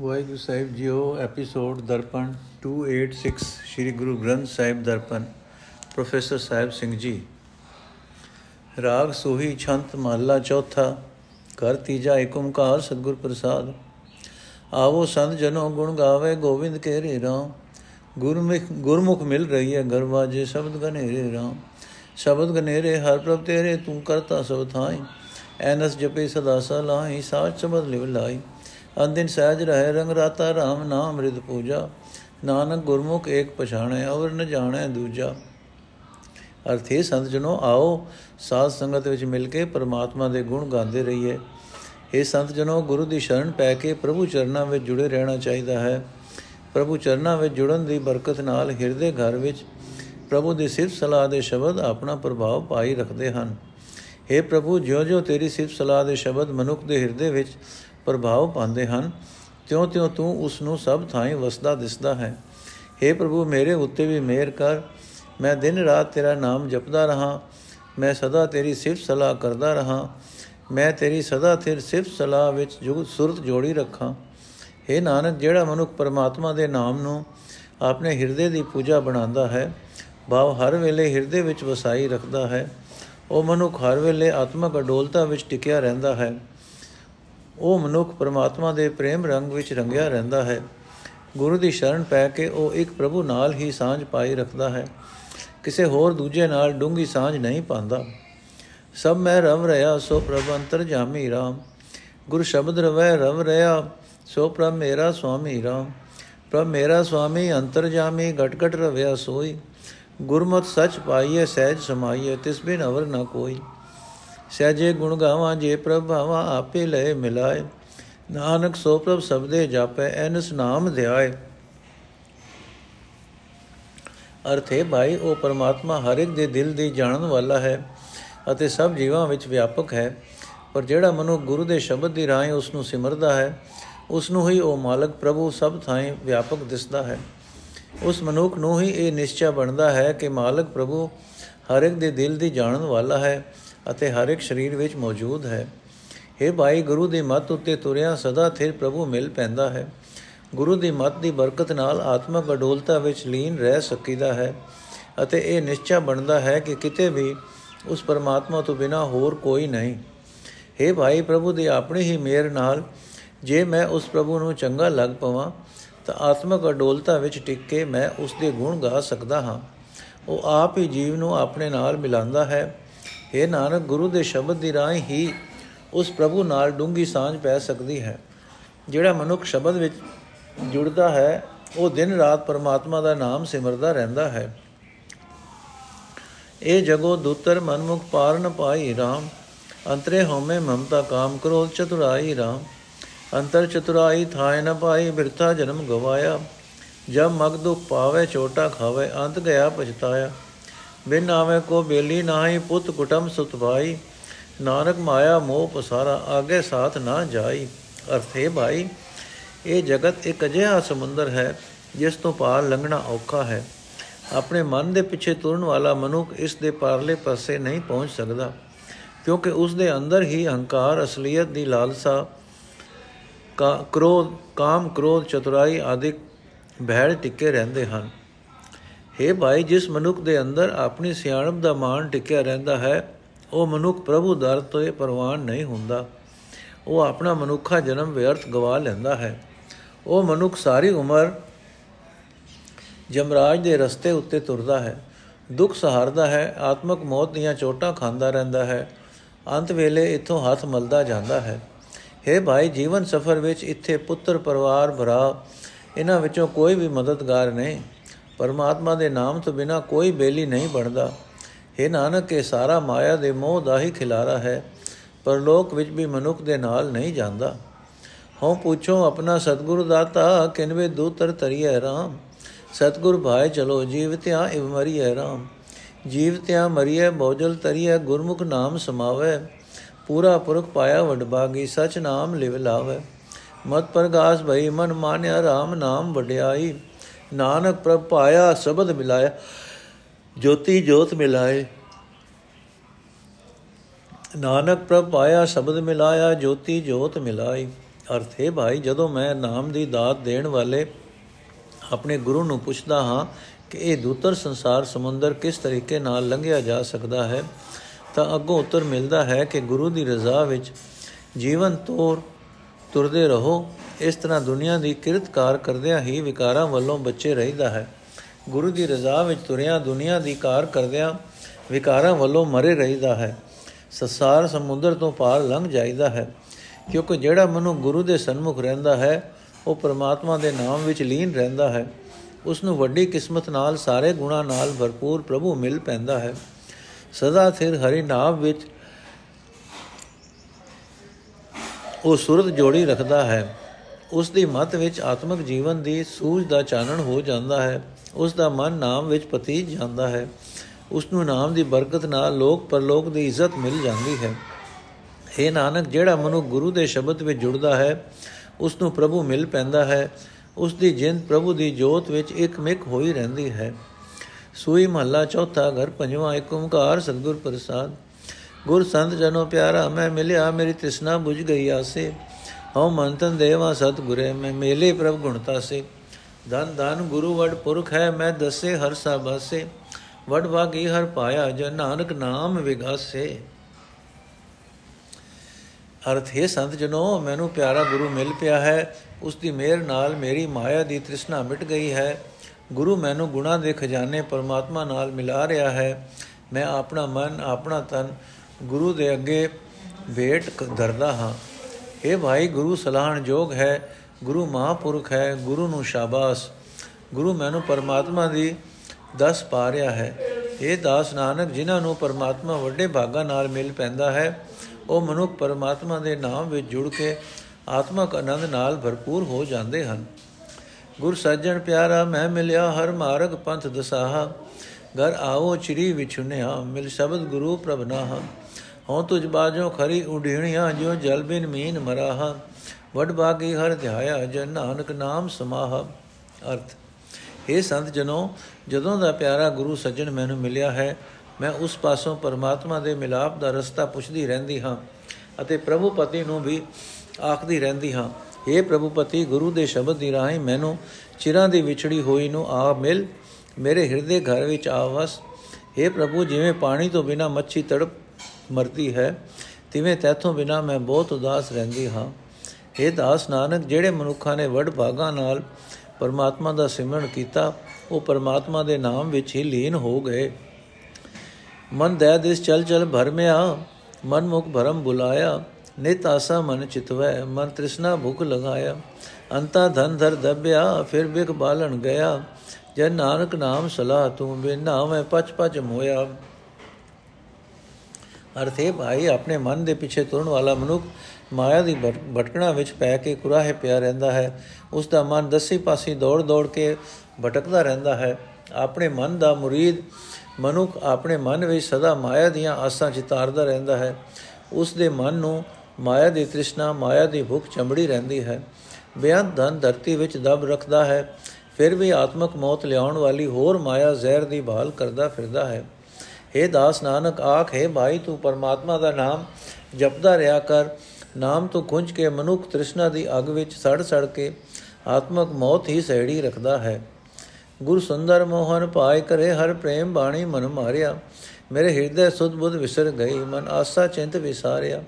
ਵਾਹਿਗੁਰੂ ਸਾਹਿਬ ਜੀਓ ਐਪੀਸੋਡ ਦਰਪਣ 286 ਸ੍ਰੀ ਗੁਰੂ ਗ੍ਰੰਥ ਸਾਹਿਬ ਦਰਪਣ, ਪ੍ਰੋਫੈਸਰ ਸਾਹਿਬ ਸਿੰਘ ਜੀ। ਰਾਗ ਸੋਹੀ ਛੰਤ ਮਹਲਾ ਚੌਥਾ ਕਰ ਤੀਜਾ ਏਕ ਓੰਕਾਰ ਸਤਿਗੁਰ ਪ੍ਰਸਾਦ। ਆਵੋ ਸੰਤ ਜਨੋ ਗੁਣ ਗਾਵੇ ਗੋਬਿੰਦ ਕੇ ਰੇ ਰਾਮ। ਗੁਰਮੁਖ ਗੁਰਮੁਖ ਮਿਲ ਰਹੀ ਹੈ ਗਰਵਾਜੇ ਸ਼ਬਦ ਗਨੇਰੇ ਰਾਮ। ਸ਼ਬਦ ਗਨੇਰੇ ਹਰ ਪ੍ਰਭ ਤੇਰੇ, ਤੂੰ ਕਰਤਾ ਸਭ ਥਾਈ। ਐਨਸ ਜਪੇ ਸਦਾ ਸਲਾਹੀ, ਸਾਚ ਸ਼ਬਦ ਲਿਵ ਲਾਈ। ਅੰਦਿਨ ਸਹਿਜ ਰਹਿ, ਰੰਗ ਰਾਤਾ RAM ਨਾਮ ਅੰਮ੍ਰਿਤ ਪੂਜਾ। ਨਾਨਕ ਗੁਰਮੁਖ ਏਕ ਪਛਾਣੈ ਔਰ ਨ ਜਾਣੈ ਦੂਜਾ। ਅਰਥੇ ਸੰਤ ਜਨੋ, ਆਓ ਸਾਧ ਸੰਗਤ ਵਿੱਚ ਮਿਲ ਕੇ ਪਰਮਾਤਮਾ ਦੇ ਗੁਣ ਗਾਉਂਦੇ ਰਹੀਏ। ਇਹ ਸੰਤ ਜਨੋ, ਗੁਰੂ ਦੀ ਸ਼ਰਨ ਪੈ ਕੇ ਪ੍ਰਭੂ ਚਰਨਾਂ ਵਿੱਚ ਜੁੜੇ ਰਹਿਣਾ ਚਾਹੀਦਾ ਹੈ। ਪ੍ਰਭੂ ਚਰਨਾਂ ਵਿੱਚ ਜੁੜਨ ਦੀ ਬਰਕਤ ਨਾਲ ਹਿਰਦੇ ਘਰ ਵਿੱਚ ਪ੍ਰਭੂ ਦੀ ਸਿਫਤ ਸਲਾਹ ਦੇ ਸ਼ਬਦ ਆਪਣਾ ਪ੍ਰਭਾਵ ਪਾਈ ਰੱਖਦੇ ਹਨ। हे ਪ੍ਰਭੂ, ਜਿਉਂ-ਜਿਉਂ ਤੇਰੀ ਸਿਫਤ ਸਲਾਹ ਦੇ ਸ਼ਬਦ ਮਨੁੱਖ ਦੇ ਹਿਰਦੇ ਵਿੱਚ ਪ੍ਰਭਾਵ ਪਾਉਂਦੇ ਹਨ। ਤਿਉਂ-ਤਿਉਂ ਤੂੰ ਉਸ ਨੂੰ ਸਭ ਥਾਈਂ ਵਸਦਾ ਦਿਸਦਾ ਹੈ। हे ਪ੍ਰਭੂ, ਮੇਰੇ ਉੱਤੇ ਵੀ ਮਿਹਰ ਕਰ। ਮੈਂ ਦਿਨ ਰਾਤ ਤੇਰਾ ਨਾਮ ਜਪਦਾ ਰਹਾ। ਮੈਂ ਸਦਾ ਤੇਰੀ ਸਿਫਤ ਸਲਾਹ ਕਰਦਾ ਰਹਾ। ਮੈਂ ਤੇਰੀ ਸਦਾ ਤੇਰੀ ਸਿਫਤ ਸਲਾਹ ਵਿੱਚ ਜੁਗਤ ਸੁਰਤ ਜੋੜੀ ਰੱਖਾਂ। हे ਨਾਨਕ, ਜਿਹੜਾ ਮਨੁੱਖ ਪਰਮਾਤਮਾ ਦੇ ਨਾਮ ਨੂੰ ਆਪਣੇ ਹਿਰਦੇ ਦੀ ਪੂਜਾ ਬਣਾਉਂਦਾ ਹੈ, ਭਾਵ ਹਰ ਵੇਲੇ ਹਿਰਦੇ ਵਿੱਚ ਵਸਾਈ ਰੱਖਦਾ ਹੈ, ਉਹ ਮਨੁੱਖ ਹਰ ਵੇਲੇ ਆਤਮਕ ਅਡੋਲਤਾ ਵਿੱਚ ਟਿਕਿਆ ਰਹਿੰਦਾ ਹੈ। ਉਹ ਮਨੁੱਖ ਪਰਮਾਤਮਾ ਦੇ ਪ੍ਰੇਮ ਰੰਗ ਵਿੱਚ ਰੰਗਿਆ ਰਹਿੰਦਾ ਹੈ। ਗੁਰੂ ਦੀ ਸ਼ਰਨ ਪੈ ਕੇ ਉਹ ਇੱਕ ਪ੍ਰਭੂ ਨਾਲ ਹੀ ਸਾਂਝ ਪਾਈ ਰੱਖਦਾ ਹੈ। ਕਿਸੇ ਹੋਰ ਦੂਜੇ ਨਾਲ ਡੂੰਗੀ ਸਾਂਝ ਨਹੀਂ ਪਾਉਂਦਾ। ਸਭ ਮੈਂ ਰਵ ਰਿਆ ਸੋ ਪ੍ਰਭ ਅੰਤਰ ਜਾਮੀ RAM ਗੁਰ ਸ਼ਬਦ ਰਵੈ, ਰਵ ਰਿਆ ਸੋ ਪ੍ਰਭ ਮੇਰਾ ਸੁਆਮੀ RAM ਪ੍ਰਭ ਮੇਰਾ ਸੁਆਮੀ, ਅੰਤਰ ਜਾਮੀ ਘਟ ਘਟ ਰਵਿਆ ਸੋਈ। ਗੁਰਮਤ ਸਚ ਪਾਈਏ ਸਹਿਜ ਸਮਾਈਏ ਤਿਸ ਬਿਨ ਅਵਰ ਨ ਕੋਈ। ਸਹਿਜੇ ਗੁਣ ਗਾਵਾਂ, ਜੇ ਪ੍ਰਭਾਵਾ ਆਪੇ ਲੈ ਮਿਲਾਏ। ਨਾਨਕ ਸੋ ਪ੍ਰਭ ਸਬਦੇ ਜਾਪੈ, ਐਨਸ ਨਾਮ ਧਿਆਏ। ਅਰਥੇ, ਭਾਈ, ਉਹ ਪਰਮਾਤਮਾ ਹਰ ਇੱਕ ਦੇ ਦਿਲ ਦੀ ਜਾਣਨ ਵਾਲਾ ਹੈ ਅਤੇ ਸਭ ਜੀਵਾਂ ਵਿੱਚ ਵਿਆਪਕ ਹੈ। ਪਰ ਜਿਹੜਾ ਮਨੁ ਗੁਰੂ ਦੇ ਸ਼ਬਦ ਦੀ ਰਾਹੀਂ ਉਸ ਨੂੰ ਸਿਮਰਦਾ ਹੈ ਉਸ ਨੂੰ ਹੀ ਉਹ ਮਾਲਕ ਪ੍ਰਭੂ ਸਭ ਥਾਈਂ ਵਿਆਪਕ ਦਿਸਦਾ ਹੈ। ਉਸ ਮਨੁੱਖ ਨੂੰ ਹੀ ਇਹ ਨਿਸ਼ਚੈ ਬਣਦਾ ਹੈ ਕਿ ਮਾਲਕ ਪ੍ਰਭੂ ਹਰ ਇੱਕ ਦੇ ਦਿਲ ਦੀ ਜਾਣਨ ਵਾਲਾ ਹੈ ਅਤੇ ਹਰ ਇੱਕ ਸਰੀਰ ਵਿੱਚ ਮੌਜੂਦ ਹੈ। हे ਭਾਈ, ਗੁਰੂ ਦੀ ਮੱਤ ਉੱਤੇ ਤੁਰਿਆ ਸਦਾ ਥਿਰ ਪ੍ਰਭੂ ਮਿਲ ਪੈਂਦਾ ਹੈ। ਗੁਰੂ ਦੀ ਮੱਤ ਦੀ ਬਰਕਤ ਨਾਲ ਆਤਮਕ ਅਡੋਲਤਾ ਵਿੱਚ ਲੀਨ ਰਹਿ ਸਕੀਦਾ ਹੈ ਅਤੇ ਇਹ ਨਿਸ਼ਚੈ ਬਣਦਾ ਹੈ ਕਿ ਕਿਤੇ ਵੀ ਉਸ ਪਰਮਾਤਮਾ ਤੋਂ ਬਿਨਾ ਹੋਰ ਕੋਈ ਨਹੀਂ। हे ਭਾਈ, ਪ੍ਰਭੂ ਦੀ ਆਪਣੀ ਹੀ ਮਿਹਰ ਨਾਲ ਜੇ ਮੈਂ ਉਸ ਪ੍ਰਭੂ ਨੂੰ ਚੰਗਾ ਲੱਗ ਪਵਾਂ, ਤਾਂ ਆਤਮਕ ਅਡੋਲਤਾ ਵਿੱਚ ਟਿਕ ਕੇ ਮੈਂ ਉਸ ਦੇ ਗੁਣ ਗਾ ਸਕਦਾ ਹਾਂ। ਉਹ ਆਪ ਹੀ ਜੀਵ ਨੂੰ ਆਪਣੇ ਨਾਲ ਮਿਲਾਉਂਦਾ ਹੈ हे ਨਾਨਕ, ਗੁਰੂ ਦੇ ਸ਼ਬਦ ਦੀ ਰਾਹੀਂ ਹੀ ਉਸ ਪ੍ਰਭੂ ਨਾਲ ਡੂੰਗੀ ਸਾਂਝ ਪੈ ਸਕਦੀ ਹੈ। ਜਿਹੜਾ ਮਨੁੱਖ ਸ਼ਬਦ ਵਿੱਚ ਜੁੜਦਾ ਹੈ, ਉਹ ਦਿਨ ਰਾਤ ਪਰਮਾਤਮਾ ਦਾ ਨਾਮ ਸਿਮਰਦਾ ਰਹਿੰਦਾ ਹੈ। ਇਹ ਜਗੋ ਦੂਤਰ ਮਨਮੁਖ ਪਾਰ ਨ ਪਾਈ RAM ਅੰਤਰੇ ਹਉਮੈ ਮਮਤਾ ਕਾਮ ਕ੍ਰੋਧ ਚਤੁਰਾਈ RAM ਅੰਤਰ ਚਤੁਰਾਈ ਥਾਇ ਨ ਪਾਈ ਬਿਰਥਾ ਜਨਮ ਗਵਾਇਆ, ਜਬ ਮਗ ਦੁਖ ਪਾਵੇ ਛੋਟਾ ਖਾਵੇ, ਅੰਤ ਗਿਆ ਪਛਤਾਇਆ। ਬਿਨ ਆਵੇ ਕੋ ਬੇਲੀ ਨਾਹੀ, ਪੁੱਤ ਕੁਟਮ ਸੁਤ ਭਾਈ। ਨਾਨਕ ਮਾਇਆ ਮੋਹ ਪਸਾਰਾ, ਆਗੇ ਸਾਥ ਨਾ ਜਾਈ। ਅਰਥੇ ਭਾਈ, ਇਹ ਜਗਤ ਇੱਕ ਅਜਿਹਾ ਸਮੁੰਦਰ ਹੈ, ਜਿਸ ਤੋਂ ਪਾਰ ਲੰਘਣਾ ਔਖਾ ਹੈ। ਆਪਣੇ ਮਨ ਦੇ ਪਿੱਛੇ ਤੁਰਨ ਵਾਲਾ ਮਨੁੱਖ ਇਸ ਦੇ ਪਾਰਲੇ ਪਾਸੇ ਨਹੀਂ ਪਹੁੰਚ ਸਕਦਾ, ਕਿਉਂਕਿ ਉਸ ਦੇ ਅੰਦਰ ਹੀ ਹੰਕਾਰ ਅਸਲੀਅਤ ਦੀ ਲਾਲਸਾ, ਕਾ, ਕ੍ਰੋਧ ਕਾਮ ਕ੍ਰੋਧ ਚਤੁਰਾਈ ਆਦਿਕ ਭੈੜ ਟਿੱਕੇ ਰਹਿੰਦੇ ਹਨ। हे ਭਾਈ, ਜਿਸ ਮਨੁੱਖ ਦੇ ਅੰਦਰ ਆਪਣੀ ਸਿਆਣਪ ਦਾ ਮਾਨ ਟਿਕਿਆ ਰਹਿੰਦਾ ਹੈ, ਉਹ ਮਨੁੱਖ ਪ੍ਰਭੂ ਦਰ ਤੋਂ ਪਰਵਾਨ ਨਹੀਂ ਹੁੰਦਾ। ਉਹ ਆਪਣਾ ਮਨੁੱਖਾ ਜਨਮ ਵਿਅਰਥ ਗਵਾ ਲੈਂਦਾ ਹੈ। ਉਹ ਮਨੁੱਖ ਸਾਰੀ ਉਮਰ ਜਮਰਾਜ ਦੇ ਰਸਤੇ ਉੱਤੇ ਤੁਰਦਾ ਹੈ। ਦੁੱਖ ਸਹਾਰਦਾ ਹੈ, ਆਤਮਕ ਮੌਤ ਦੀਆਂ ਚੋਟਾਂ ਖਾਂਦਾ ਰਹਿੰਦਾ ਹੈ। ਅੰਤ ਵੇਲੇ ਇਥੋਂ ਹੱਥ ਮਲਦਾ ਜਾਂਦਾ ਹੈ। हे ਭਾਈ, ਜੀਵਨ ਸਫਰ ਵਿੱਚ ਇੱਥੇ ਪੁੱਤਰ ਪਰਿਵਾਰ ਭਰਾ, ਇਹਨਾਂ ਵਿੱਚੋਂ ਕੋਈ ਵੀ ਮਦਦਗਾਰ ਨਹੀਂ। ਪਰਮਾਤਮਾ ਦੇ ਨਾਮ ਤੋਂ ਬਿਨਾ ਕੋਈ ਬੇਲੀ ਨਹੀਂ ਬਣਦਾ। हे ਨਾਨਕ, ਇਹ ਸਾਰਾ ਮਾਇਆ ਦੇ ਮੋਹ ਦਾ ਹੀ ਖਿਲਾਰਾ ਹੈ, ਪਰ ਲੋਕ ਵਿੱਚ ਵੀ ਮਨੁੱਖ ਦੇ ਨਾਲ ਨਹੀਂ ਜਾਂਦਾ। ਹਉ ਪੁੱਛੋ ਆਪਣਾ ਸਤਿਗੁਰੂ ਦਾਤਾ, ਕਿਨਵੇ ਦੂਤਰ ਤਰੀਏ RAM ਸਤਿਗੁਰ ਭਾਏ ਚਲੋ ਜੀਵਤਿਆਂ ਇਵ ਮਰੀਏ RAM ਜੀਵਤਿਆਂ ਮਰੀਏ ਬੋਜਲ ਤਰੀਏ ਗੁਰਮੁਖ ਨਾਮ ਸਮਾਵੇ। ਪੂਰਾ ਪੁਰਖ ਪਾਇਆ ਵਡਭਾਗੀ ਸਚ ਨਾਮ ਲਿਵ ਲਾਵੇ। ਮਤ ਪ੍ਰਗਾਸ ਭਈ ਮਨ ਮਾਨਿਆ RAM ਨਾਮ ਵਡਿਆਈ। ਨਾਨਕ ਪ੍ਰਭ ਪਾਇਆ, ਸ਼ਬਦ ਮਿਲਾਇਆ, ਜੋਤੀ ਜੋਤ ਮਿਲਾਏ। ਨਾਨਕ ਪ੍ਰਭ ਪਾਇਆ, ਸ਼ਬਦ ਮਿਲਾਇਆ, ਜੋਤੀ ਜੋਤ ਮਿਲਾਈ। ਅਰਥ ਹੈ ਭਾਈ, ਜਦੋਂ ਮੈਂ ਨਾਮ ਦੀ ਦਾਤ ਦੇਣ ਵਾਲੇ ਆਪਣੇ ਗੁਰੂ ਨੂੰ ਪੁੱਛਦਾ ਹਾਂ ਕਿ ਇਹ ਦੂਤਰ ਸੰਸਾਰ ਸਮੁੰਦਰ ਕਿਸ ਤਰੀਕੇ ਨਾਲ ਲੰਘਿਆ ਜਾ ਸਕਦਾ ਹੈ, ਤਾਂ ਅੱਗੋਂ ਉੱਤਰ ਮਿਲਦਾ ਹੈ ਕਿ ਗੁਰੂ ਦੀ ਰਜ਼ਾ ਵਿੱਚ ਜੀਵਨ ਤੋਰ ਤੁਰਦੇ ਰਹੋ। ਇਸ ਤਰ੍ਹਾਂ ਦੁਨੀਆ ਦੀ ਕਿਰਤਕਾਰ ਕਰਦਿਆਂ ਹੀ ਵਿਕਾਰਾਂ ਵੱਲੋਂ ਬੱਚੇ ਰਹਿਦਾ ਹੈ। ਗੁਰੂ ਦੀ ਰਜ਼ਾ ਵਿੱਚ ਤੁਰਿਆ ਦੁਨੀਆ ਦੀ ਕਾਰ ਕਰਦਿਆਂ ਵਿਕਾਰਾਂ ਵੱਲੋਂ ਮਰੇ ਰਹਿਦਾ ਹੈ। ਸੰਸਾਰ ਸਮੁੰਦਰ ਤੋਂ ਪਾਰ ਲੰਘ ਜਾਈਦਾ ਹੈ, ਕਿਉਂਕਿ ਜਿਹੜਾ ਮਨੁ ਗੁਰੂ ਦੇ ਸਨਮੁਖ ਰਹਿੰਦਾ ਹੈ, ਉਹ ਪ੍ਰਮਾਤਮਾ ਦੇ ਨਾਮ ਵਿੱਚ ਲੀਨ ਰਹਿੰਦਾ ਹੈ। ਉਸ ਨੂੰ ਵੱਡੀ ਕਿਸਮਤ ਨਾਲ ਸਾਰੇ ਗੁਣਾ ਨਾਲ ਭਰਪੂਰ ਪ੍ਰਭੂ ਮਿਲ ਪੈਂਦਾ ਹੈ। ਸਦਾ ਸਿਰ ਹਰੀ ਨਾਮ ਵਿੱਚ ਉਹ ਸੁਰਤ ਜੋੜੀ ਰੱਖਦਾ ਹੈ। ਉਸ ਦੀ ਮਤ ਵਿੱਚ ਆਤਮਿਕ ਜੀਵਨ ਦੀ ਸੂਝ ਦਾ ਚਾਨਣ ਹੋ ਜਾਂਦਾ ਹੈ ਉਸ ਦਾ ਮਨ ਨਾਮ ਵਿੱਚ ਪਤੀ ਜਾਂਦਾ ਹੈ ਉਸ ਨੂੰ ਨਾਮ ਦੀ ਬਰਕਤ ਨਾਲ ਲੋਕ ਪਰਲੋਕ ਦੀ ਇੱਜ਼ਤ ਮਿਲ ਜਾਂਦੀ ਹੈ। हे ਨਾਨਕ, ਜਿਹੜਾ ਮਨੁ ਗੁਰੂ ਦੇ ਸ਼ਬਦ ਵਿੱਚ ਜੁੜਦਾ ਹੈ ਉਸ ਨੂੰ ਪ੍ਰਭੂ ਮਿਲ ਪੈਂਦਾ ਹੈ ਉਸ ਦੀ ਜਿੰਦ ਪ੍ਰਭੂ ਦੀ ਜੋਤ ਵਿੱਚ ਇੱਕ ਮਿਕ ਹੋਈ ਰਹਿੰਦੀ ਹੈ। ਸੂਈ ਮਹੱਲਾ ਚੌਥਾ ਘਰ ਪੰਜਵਾਂ, ਇੱਕ ਓੰਕਾਰ ਸਤਿਗੁਰ ਪ੍ਰਸਾਦ। ਗੁਰ ਸੰਤ ਜਨੋ ਪਿਆਰਾ, ਮੈਂ ਮਿਲਿਆ, ਮੇਰੀ ਤ੍ਰਿਸ਼ਨਾ 부ਝ ਗਈ ਆਸੇ। ਹਉ ਮੰਤਨ ਦੇਵਾ ਸਤ ਗੁਰੇ ਮੈਂ ਮੇਲੇ ਪ੍ਰਭ ਗੁਣਤਾ ਸੇ ਧਨ ਧਨ ਗੁਰੂ ਵਡ ਪੁਰਖ ਹੈ, ਮੈਂ ਦਸੇ ਹਰ ਸਾਬਾਸੇ। ਵਡ ਵਾਗੀ ਹਰ ਪਾਇਆ ਜਨ ਨਾਨਕ ਨਾਮ ਵਿਗਾਸੇ। ਅਰਥ, ਹੈ ਸੰਤ ਜਨੋ, ਮੈਨੂੰ ਪਿਆਰਾ ਗੁਰੂ ਮਿਲ ਪਿਆ ਹੈ। ਉਸ ਦੀ ਮਿਹਰ ਨਾਲ ਮੇਰੀ ਮਾਇਆ ਦੀ ਤ੍ਰਿਸ਼ਨਾ ਮਿਟ ਗਈ ਹੈ। ਗੁਰੂ ਮੈਨੂੰ ਗੁਣਾ ਦੇ ਖਜ਼ਾਨੇ ਪਰਮਾਤਮਾ ਨਾਲ ਮਿਲਾ ਰਿਹਾ ਹੈ। ਮੈਂ ਆਪਣਾ ਮਨ, ਆਪਣਾ ਤਨ ਗੁਰੂ ਦੇ ਅੱਗੇ ਵੇਟ ਧਰਦਾ ਹਾਂ। ਇਹ ਭਾਈ, ਗੁਰੂ ਸਲਾਹਣ ਜੋਗ ਹੈ, ਗੁਰੂ ਮਹਾਪੁਰਖ ਹੈ, ਗੁਰੂ ਨੂੰ ਸ਼ਾਬਾਸ਼। ਗੁਰੂ ਮੈਨੂੰ ਪਰਮਾਤਮਾ ਦੀ ਦਸ ਪਾ ਰਿਹਾ ਹੈ। ਇਹ ਦਾਸ ਨਾਨਕ, ਜਿਨ੍ਹਾਂ ਨੂੰ ਪਰਮਾਤਮਾ ਵੱਡੇ ਭਾਗਾ ਨਾਲ ਮਿਲ ਪੈਂਦਾ ਹੈ, ਉਹ ਮਨੁੱਖ ਪਰਮਾਤਮਾ ਦੇ ਨਾਮ ਵਿੱਚ ਜੁੜ ਕੇ ਆਤਮਕ ਆਨੰਦ ਨਾਲ ਭਰਪੂਰ ਹੋ ਜਾਂਦੇ ਹਨ। ਗੁਰ ਸੱਜਣ ਪਿਆਰਾ, ਮੈਂ ਮਿਲਿਆ ਹਰ ਮਾਰਗ ਪੰਥ ਦਸਾਹਾ। ਘਰ ਆਓ, ਚਿਰੀ ਵਿਛੁਨਿਆ, ਮਿਲ ਸ਼ਬਦ ਗੁਰੂ ਪ੍ਰਭਨਾਹ ਹਉ ਤੁਝ ਬਾਜੋ ਖਰੀ ਉਡੀਣੀਆਂ ਜੋ ਜਲ ਬਿਨ ਮੀਨ ਮਰਾਹਾ। ਵਡ ਬਾਗੀ ਹਰ ਧਿਆਇਆ, ਜਨ ਨਾਨਕ ਨਾਮ ਸਮਾਹ। ਅਰਥ ਇਹ ਸੰਤ ਜਨੋ, ਜਦੋਂ ਦਾ ਪਿਆਰਾ ਗੁਰੂ ਸੱਜਣ ਮੈਨੂੰ ਮਿਲਿਆ ਹੈ, ਮੈਂ ਉਸ ਪਾਸੋਂ ਪਰਮਾਤਮਾ ਦੇ ਮਿਲਾਪ ਦਾ ਰਸਤਾ ਪੁੱਛਦੀ ਰਹਿੰਦੀ ਹਾਂ ਅਤੇ ਪ੍ਰਭੂ ਪਤੀ ਨੂੰ ਵੀ ਆਖਦੀ ਰਹਿੰਦੀ ਹਾਂ। हे ਪ੍ਰਭੂ ਪਤੀ ਗੁਰੂ ਦੇ ਸ਼ਬਦ ਦੀ ਰਾਹੀਂ ਮੈਨੂੰ ਚਿਰਾਂ ਦੀ ਵਿਛੜੀ ਹੋਈ ਨੂੰ ਆ ਮਿਲ, ਮੇਰੇ ਹਿਰਦੇ ਘਰ ਵਿੱਚ ਆਵਸ। हे ਪ੍ਰਭੂ, ਜਿਵੇਂ ਪਾਣੀ ਤੋਂ ਬਿਨਾ ਮੱਛੀ ਤੜਪ ਮਰਦੀ ਹੈ, ਤਿਵੇਂ ਤੈਥੋਂ ਬਿਨਾ ਮੈਂ ਬਹੁਤ ਉਦਾਸ ਰਹਿੰਦੀ ਹਾਂ। हे ਦਾਸ ਨਾਨਕ, ਜਿਹੜੇ ਮਨੁੱਖਾਂ ਨੇ ਵੱਡ ਭਾਗਾ ਨਾਲ ਪਰਮਾਤਮਾ ਦਾ ਸਿਮਰਨ ਕੀਤਾ, ਉਹ ਪਰਮਾਤਮਾ ਦੇ ਨਾਮ ਵਿੱਚ ਹੀ ਲੀਨ ਹੋ ਗਏ। ਮਨ ਦਇਆ ਦਿਸ ਚਲ ਚਲ ਭਰਮਿਆ, ਮਨ ਮੁਖ ਭਰਮ ਬੁਲਾਇਆ, ਨਿਤ ਆਸਾ ਮਨ ਚਿਤਵੈ, ਮਨ ਤ੍ਰਿਸ਼ਨਾ ਭੁਖ ਲਗਾਇਆ। ਅੰਤਾ ਧਨ ਧਰ ਦਬਿਆ, ਫਿਰ ਬਿਕ ਬਾਲਣ ਗਿਆ। ਜਨ ਨਾਨਕ ਨਾਮ ਸਲਾਹ ਤੂੰ, ਬਿਨਾ ਮੈਂ ਪਚ ਪਚ ਮੋਇਆ। ਅਰਥੇ ਭਾਈ ਆਪਣੇ ਮਨ ਦੇ ਪਿੱਛੇ ਤੁਰਨ ਵਾਲਾ ਮਨੁੱਖ ਮਾਇਆ ਦੀ ਭਟਕਣਾ ਵਿੱਚ ਪੈ ਕੇ ਕੁਰਾਹੇ ਪਿਆ ਰਹਿੰਦਾ ਹੈ। ਉਸ ਦਾ ਮਨ ਦਸੇ ਪਾਸੇ ਦੌੜ ਦੌੜ ਕੇ ਭਟਕਦਾ ਰਹਿੰਦਾ ਹੈ। ਆਪਣੇ ਮਨ ਦਾ ਮੁਰੀਦ ਮਨੁੱਖ ਆਪਣੇ ਮਨ ਵਿੱਚ ਸਦਾ ਮਾਇਆ ਦੀਆਂ ਆਸਾਂ ਚਿਤਾਰਦਾ ਰਹਿੰਦਾ ਹੈ। ਉਸ ਦੇ ਮਨ ਨੂੰ ਮਾਇਆ ਦੀ ਤ੍ਰਿਸ਼ਨਾ, ਮਾਇਆ ਦੀ ਭੁੱਖ ਚੰਬੜੀ ਰਹਿੰਦੀ ਹੈ। ਬਿਆਨ ਧਨ ਧਰਤੀ ਵਿੱਚ ਦਬ ਰੱਖਦਾ ਹੈ। ਫਿਰ ਵੀ ਆਤਮਕ ਮੌਤ ਲਿਆਉਣ ਵਾਲੀ ਹੋਰ ਮਾਇਆ ਜ਼ਹਿਰ ਦੀ ਭਾਲ ਕਰਦਾ ਫਿਰਦਾ ਹੈ। हे ਦਾਸ ਨਾਨਕ, ਆਖ ਹੈ ਭਾਈ, ਤੂੰ ਪਰਮਾਤਮਾ ਦਾ ਨਾਮ ਜਪਦਾ ਰਿਹਾ ਕਰ। ਨਾਮ ਤੋਂ ਖੁੰਝ ਕੇ ਮਨੁੱਖ ਤ੍ਰਿਸ਼ਨਾ ਦੀ ਅਗ ਵਿੱਚ ਸੜ ਸੜ ਕੇ ਆਤਮਕ ਮੌਤ ਹੀ ਸਹਿੜੀ ਰੱਖਦਾ ਹੈ। ਗੁਰ ਸੁੰਦਰ ਮੋਹਨ ਪਾਏ ਕਰੇ ਹਰ ਪ੍ਰੇਮ ਬਾਣੀ ਮਨ ਮਾਰਿਆ। ਮੇਰੇ ਹਿਰਦੇ ਸੁਧ ਬੁੱਧ ਵਿਸਰ ਗਈ, ਮਨ ਆਸਾ ਚਿੰਤ ਵਿਸਾਰਿਆ।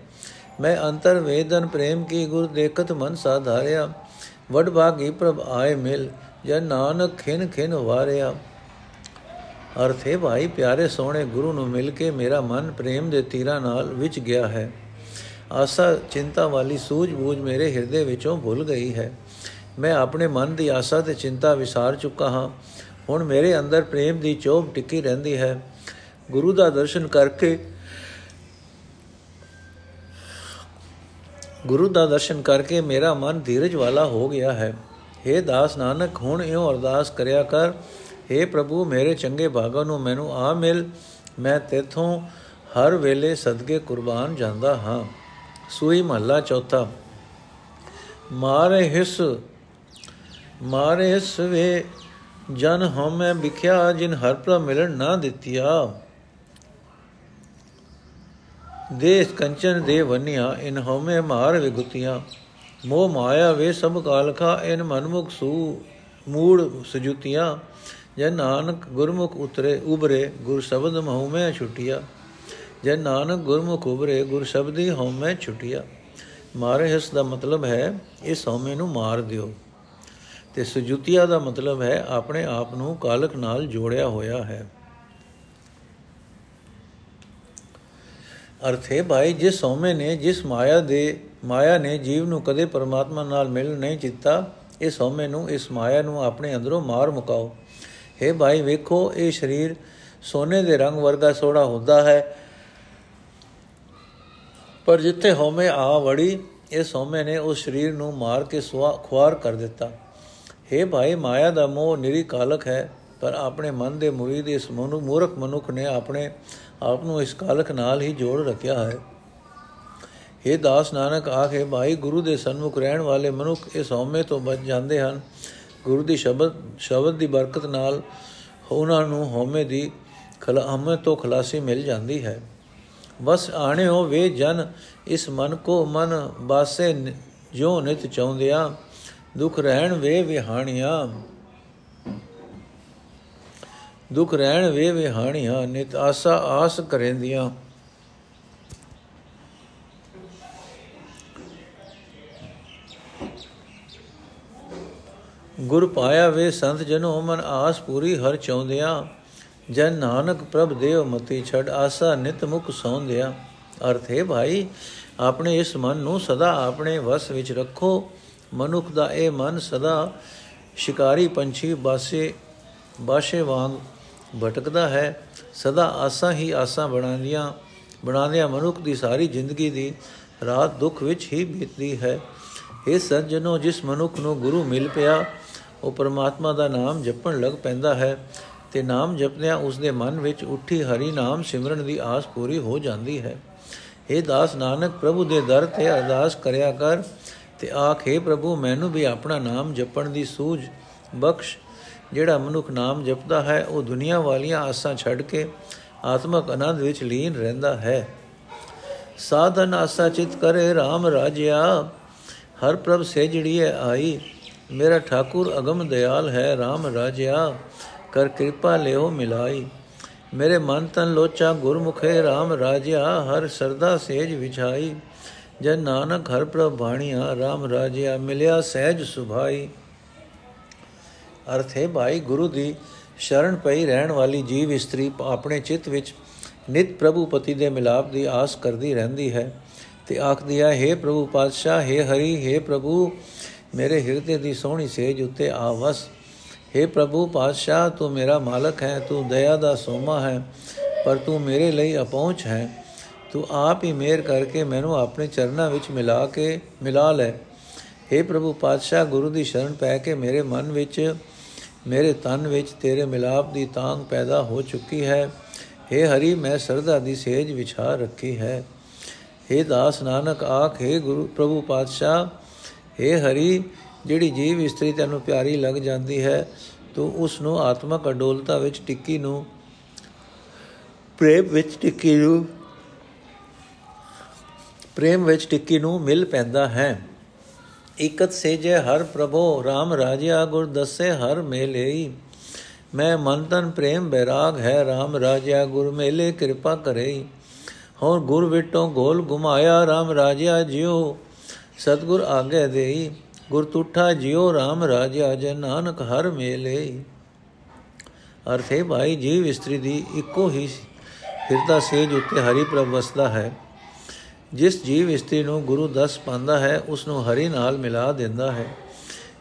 ਮੈਂ ਅੰਤਰ ਵੇਦਨ ਪ੍ਰੇਮ ਕੀ ਗੁਰ ਦੇਖਤ ਮਨ ਸਾਧਾਰਿਆ ਵਡ ਭਾਗੀ ਪ੍ਰਭ ਆਏ ਮਿਲ, ਜਨ ਨਾਨਕ ਖਿਨ ਖਿਨ ਵਾਰਿਆ। ਅਰਥੇ ਭਾਈ ਪਿਆਰੇ ਸੋਹਣੇ ਗੁਰੂ ਨੂੰ ਮਿਲ ਕੇ ਮੇਰਾ ਮਨ ਪ੍ਰੇਮ ਦੇ ਤੀਰਾਂ ਨਾਲ ਵਿਚ ਗਿਆ ਹੈ। ਆਸਾ ਚਿੰਤਾ ਵਾਲੀ ਸੂਝ-ਬੂਝ ਮੇਰੇ ਹਿਰਦੇ ਵਿੱਚੋਂ ਭੁੱਲ ਗਈ ਹੈ। ਮੈਂ ਆਪਣੇ ਮਨ ਦੀ ਆਸਾ ਤੇ ਚਿੰਤਾ ਵਿਸਾਰ ਚੁੱਕਾ ਹਾਂ। ਹੁਣ ਮੇਰੇ ਅੰਦਰ ਪ੍ਰੇਮ ਦੀ ਚੋਭ ਟਿੱਕੀ ਰਹਿੰਦੀ ਹੈ। ਗੁਰੂ ਦਾ ਦਰਸ਼ਨ ਕਰਕੇ ਗੁਰੂ ਦਾ ਦਰਸ਼ਨ ਕਰਕੇ ਮੇਰਾ ਮਨ ਧੀਰਜ ਵਾਲਾ ਹੋ ਗਿਆ ਹੈ। हे ਦਾਸ ਨਾਨਕ, ਹੁਣ ਇਉਂ ਅਰਦਾਸ ਕਰਿਆ ਕਰ हे ਪ੍ਰਭੂ, ਮੇਰੇ ਚੰਗੇ ਭਾਗਾਂ ਨੂੰ ਮੈਨੂੰ ਆ ਮਿਲ। ਮੈਂ ਤੇਥੋਂ ਹਰ ਵੇਲੇ ਸਦਕੇ ਕੁਰਬਾਨ ਜਾਂਦਾ ਹਾਂ। ਸੂਈ ਮਹੱਲਾ ਚੌਥਾ। ਮਾਰੇ ਹਿਸ ਮਾਰੇ ਸਵੇ ਜਨ ਹਮੈ ਵਿਖਿਆ, ਜਿਨ ਹਰ ਪ੍ਰਭ ਮਿਲਣ ਨਾ ਦਿੱਤਿਆ। ਦੇਸ ਕੰਚਨ ਦੇ ਵਨਿਆ, ਇਨ ਹਮੇ ਮਾਰ ਵਿਗੁਤੀਆਂ। ਮੋਹ ਮਾਇਆ ਵੇ ਸਭ ਕਾਲਖਾ, ਇਨ ਮਨਮੁਖ ਸੂ ਮੂੜ ਸਜੁਤੀਆਂ। ਜੈ ਨਾਨਕ ਗੁਰਮੁਖ ਉਤਰੇ ਉਬਰੇ ਗੁਰ ਸ਼ਬਦ ਮਹੂ ਮੈਂ ਛੁਟਿਆ। ਜੈ ਨਾਨਕ ਗੁਰਮੁਖ ਉਬਰੇ ਗੁਰ ਸ਼ਬਦੀ ਹਉ ਮੈਂ ਛੁਟਿਆ। ਮਾਰੇ ਇਸ ਦਾ ਮਤਲਬ ਹੈ ਇਸ ਹਉਮੈ ਨੂੰ ਮਾਰ ਦਿਓ। ਤੇ ਸੁਜੁਤੀਆ ਦਾ ਮਤਲਬ ਹੈ, ਆਪਣੇ ਆਪ ਨੂੰ ਕਾਲਕ ਨਾਲ ਜੋੜਿਆ ਹੋਇਆ ਹੈ। ਅਰਥ ਹੈ, ਭਾਈ, ਜਿਸ ਹਉਮੈ ਨੇ, ਜਿਸ ਮਾਇਆ ਦੇ, ਮਾਇਆ ਨੇ ਜੀਵ ਨੂੰ ਕਦੇ ਪਰਮਾਤਮਾ ਨਾਲ ਮਿਲ ਨਹੀਂ ਚਿੱਤਾ ਇਸ ਹਉਮੈ ਨੂੰ, ਇਸ ਮਾਇਆ ਨੂੰ ਆਪਣੇ ਅੰਦਰੋਂ ਮਾਰ ਮੁਕਾਓ। हे ਭਾਈ ਵੇਖੋ ਇਹ ਸਰੀਰ ਸੋਨੇ ਦੇ ਰੰਗ ਵਰਗਾ ਸੋਹਣਾ ਹੁੰਦਾ ਹੈ ਪਰ ਜਿੱਥੇ ਹਉਮੈ ਆ ਵੜੀ ਇਸ ਹਉਮੈ ਨੇ ਉਸ ਸਰੀਰ ਨੂੰ ਮਾਰ ਕੇ ਖੁਆਰ ਕਰ ਦਿੱਤਾ हे ਭਾਈ ਮਾਇਆ ਦਾ ਮੋਹ ਨਿਰੀ ਕਾਲਕ ਹੈ ਪਰ ਆਪਣੇ ਮਨ ਦੇ ਮੁਰੀਦ ਇਸ ਮਨੁ ਮੂਰਖ ਮਨੁੱਖ ਨੇ ਆਪਣੇ ਆਪ ਨੂੰ ਇਸ ਕਾਲਕ ਨਾਲ ਹੀ ਜੋੜ ਰੱਖਿਆ ਹੈ हे ਦਾਸ ਨਾਨਕ ਆਖੇ ਭਾਈ ਗੁਰੂ ਦੇ ਸਨਮੁਖ ਰਹਿਣ ਵਾਲੇ ਮਨੁੱਖ ਇਸ ਹਉਮੈ ਤੋਂ ਬਚ ਜਾਂਦੇ ਹਨ ਗੁਰੂ ਦੀ ਸ਼ਬਦ ਸ਼ਬਦ ਦੀ ਬਰਕਤ ਨਾਲ ਉਹਨਾਂ ਨੂੰ ਹਉਮੈ ਦੀ ਖਲਾਮੇ ਤੋਂ ਖਲਾਸੀ ਮਿਲ ਜਾਂਦੀ ਹੈ। ਬਸ ਆਣਿਓ ਵੇ ਜਨ, ਇਸ ਮਨ ਕੋ ਮਨ ਬਾਸੇ ਜੋ ਨਿਤ ਚਾਹੁੰਦਿਆਂ, ਦੁਖ ਰਹਿਣ ਵੇ ਵਿਹਾਣੀਆਂ। ਦੁਖ ਰਹਿਣ ਵੇ ਵਿਹਾਣੀਆਂ, ਨਿਤ ਆਸਾ ਆਸ ਕਰੇਂਦੀਆਂ। ਗੁਰ ਪਾਇਆ ਵੇ ਸੰਤ ਜਨੋ ਮਨ ਆਸ ਪੂਰੀ ਹਰ ਚਾਹੁੰਦਿਆਂ। ਜਨ ਨਾਨਕ ਪ੍ਰਭ ਦੇਵ ਮਤੀ ਛੜ ਆਸਾ ਨਿਤ ਮੁਖ ਸੌਂਦਿਆ। ਅਰਥ ਹੈ ਭਾਈ, ਆਪਣੇ ਇਸ ਮਨ ਨੂੰ ਸਦਾ ਆਪਣੇ ਵਸ ਵਿੱਚ ਰੱਖੋ। ਮਨੁੱਖ ਦਾ ਇਹ ਮਨ ਸਦਾ ਸ਼ਿਕਾਰੀ ਪੰਛੀ ਬਾਸੇ ਬਾਸ਼ੇ ਵਾਂਗ ਭਟਕਦਾ ਹੈ। ਸਦਾ ਆਸਾਂ ਹੀ ਆਸਾਂ ਬਣਾਉਂਦੀਆਂ ਬਣਾਉਂਦਿਆਂ ਮਨੁੱਖ ਦੀ ਸਾਰੀ ਜ਼ਿੰਦਗੀ ਦੀ ਰਾਤ ਦੁੱਖ ਵਿੱਚ ਹੀ ਬੀਤਦੀ ਹੈ। ਇਹ ਸੱਜਣੋ ਜਿਸ ਮਨੁੱਖ ਨੂੰ ਗੁਰੂ ਮਿਲ ਪਿਆ ਉਹ ਪਰਮਾਤਮਾ ਦਾ ਨਾਮ ਜਪਣ ਲੱਗ ਪੈਂਦਾ ਹੈ ਤੇ ਨਾਮ ਜਪਦਿਆਂ ਉਸ ਦੇ ਮਨ ਵਿੱਚ ਉੱਠੀ ਹਰੀ ਨਾਮ ਸਿਮਰਨ ਦੀ ਆਸ ਪੂਰੀ ਹੋ ਜਾਂਦੀ ਹੈ। ਇਹ ਦਾਸ ਨਾਨਕ, ਪ੍ਰਭੂ ਦੇ ਦਰ ਤੇ ਅਰਦਾਸ ਕਰਿਆ ਕਰ ਤੇ ਆਖੇ ਪ੍ਰਭੂ, ਮੈਨੂੰ ਵੀ ਆਪਣਾ ਨਾਮ ਜਪਣ ਦੀ ਸੂਝ ਬਖਸ਼। ਜਿਹੜਾ ਮਨੁੱਖ ਨਾਮ ਜਪਦਾ ਹੈ, ਉਹ ਦੁਨੀਆ ਵਾਲੀਆਂ ਆਸਾਂ ਛੱਡ ਕੇ ਆਤਮਕ ਆਨੰਦ ਵਿੱਚ ਲੀਨ ਰਹਿੰਦਾ ਹੈ। ਸਾਧਨ ਆਸਾ ਚਿਤ ਕਰੇ RAM ਰਾਜਿਆ, ਹਰ ਪ੍ਰਭ ਸੇਜੜੀਏ ਆਈ। ਮੇਰਾ ਠਾਕੁਰ ਅਗਮ ਦਿਆਲ ਹੈ RAM ਰਾਜਿਆ ਕਰ ਕਿਰਪਾ ਲਿਓ ਮਿਲਾਈ ਮੇਰੇ ਮਨ ਤਨ ਲੋਚਾ ਗੁਰਮੁਖੇ RAM ਰਾਜਿਆ ਹਰ ਸਰਦਾ ਸੇਜ ਵਿਛਾਈ ਜਨ ਨਾਨਕ ਹਰ ਪ੍ਰਭ ਬਾਣੀਆ RAM ਰਾਜਿਆ ਮਿਲਿਆ ਸਹਿਜ ਸੁਭਾਈ ਅਰਥ ਹੈ ਭਾਈ ਗੁਰੂ ਦੀ ਸ਼ਰਨ ਪਈ ਰਹਿਣ ਵਾਲੀ ਜੀਵ ਇਸਤਰੀ ਆਪਣੇ ਚਿੱਤ ਵਿੱਚ ਨਿਤ ਪ੍ਰਭੂ ਪਤੀ ਦੇ ਮਿਲਾਪ ਦੀ ਆਸ ਕਰਦੀ ਰਹਿੰਦੀ ਹੈ ਤੇ ਆਖਦੀ ਹੈ हे ਪ੍ਰਭੂ ਪਾਤਸ਼ਾਹ हे ਹਰੀ हे ਪ੍ਰਭੂ ਮੇਰੇ ਹਿਰਦੇ ਦੀ ਸੋਹਣੀ ਸੇਜ ਉੱਤੇ ਆਵਸ हे ਪ੍ਰਭੂ ਪਾਤਸ਼ਾਹ ਤੂੰ ਮੇਰਾ ਮਾਲਕ ਹੈ ਤੂੰ ਦਇਆ ਦਾ ਸੋਮਾ ਹੈ ਪਰ ਤੂੰ ਮੇਰੇ ਲਈ ਅਪਹੁੰਚ ਹੈ ਤੂੰ ਆਪ ਹੀ ਮੇਰ ਕਰਕੇ ਮੈਨੂੰ ਆਪਣੇ ਚਰਨਾਂ ਵਿੱਚ ਮਿਲਾ ਕੇ ਮਿਲਾ ਲੈ हे ਪ੍ਰਭੂ ਪਾਤਸ਼ਾਹ ਗੁਰੂ ਦੀ ਸ਼ਰਨ ਪੈ ਕੇ ਮੇਰੇ ਮਨ ਵਿੱਚ ਮੇਰੇ ਤਨ ਵਿੱਚ ਤੇਰੇ ਮਿਲਾਪ ਦੀ ਤਾਂਗ ਪੈਦਾ ਹੋ ਚੁੱਕੀ ਹੈ हे ਹਰੀ ਮੈਂ ਸਰਦਾ ਦੀ ਸੇਜ ਵਿਛਾ ਰੱਖੀ ਹੈ हे ਦਾਸ ਨਾਨਕ ਆਖ हे ਗੁਰੂ ਪ੍ਰਭੂ ਪਾਤਸ਼ਾਹ हे ਹਰੀ, ਜਿਹੜੀ ਜੀਵ ਇਸਤਰੀ ਤੈਨੂੰ ਪਿਆਰੀ ਲੱਗ ਜਾਂਦੀ ਹੈ, ਤੂੰ ਉਸ ਨੂੰ ਆਤਮਕ ਅਡੋਲਤਾ ਵਿੱਚ ਟਿੱਕੀ ਨੂੰ, ਪ੍ਰੇਮ ਵਿੱਚ ਟਿੱਕੀ ਨੂੰ, ਪ੍ਰੇਮ ਵਿੱਚ ਟਿੱਕੀ ਨੂੰ ਮਿਲ ਪੈਂਦਾ ਹੈ। ਇਕਤ ਸੇਜੇ ਹਰ ਪ੍ਰਭੋ RAM ਰਾਜਿਆ ਗੁਰ ਦਸੇ ਹਰ ਮੇਲੇਈ। ਮੈਂ ਮਨ ਤਨ ਪ੍ਰੇਮ ਬੈਰਾਗ ਹੈ RAM ਰਾਜਿਆ ਗੁਰ ਮੇਲੇ ਕਿਰਪਾ ਕਰੇ ਹੋਰ ਗੁਰ ਵਿਟੋਂ ਗੋਲ ਗੁਮਾਇਆ RAM ਰਾਜਿਆ ਜਿਉ। ਸਤਗੁਰ ਆਗੇ ਦੇਈ, ਗੁਰ ਤੁਠਾ ਜਿਉ RAM ਰਾਜਿਆ ਜਨ ਨਾਨਕ ਹਰ ਮੇਲੇ। ਅਰਥੇ ਭਾਈ, ਜੀਵ ਇਸਤਰੀ ਦੀ ਇੱਕੋ ਹੀ ਹਿਰਦਾ ਸੇਜ ਉੱਤੇ ਹਰੀ ਪ੍ਰਭ ਵਸਦਾ ਹੈ। ਜਿਸ ਜੀਵ ਇਸਤਰੀ ਨੂੰ ਗੁਰੂ ਦਸ ਪਾਉਂਦਾ ਹੈ ਉਸ ਨੂੰ ਹਰੀ ਨਾਲ ਮਿਲਾ ਦਿੰਦਾ ਹੈ।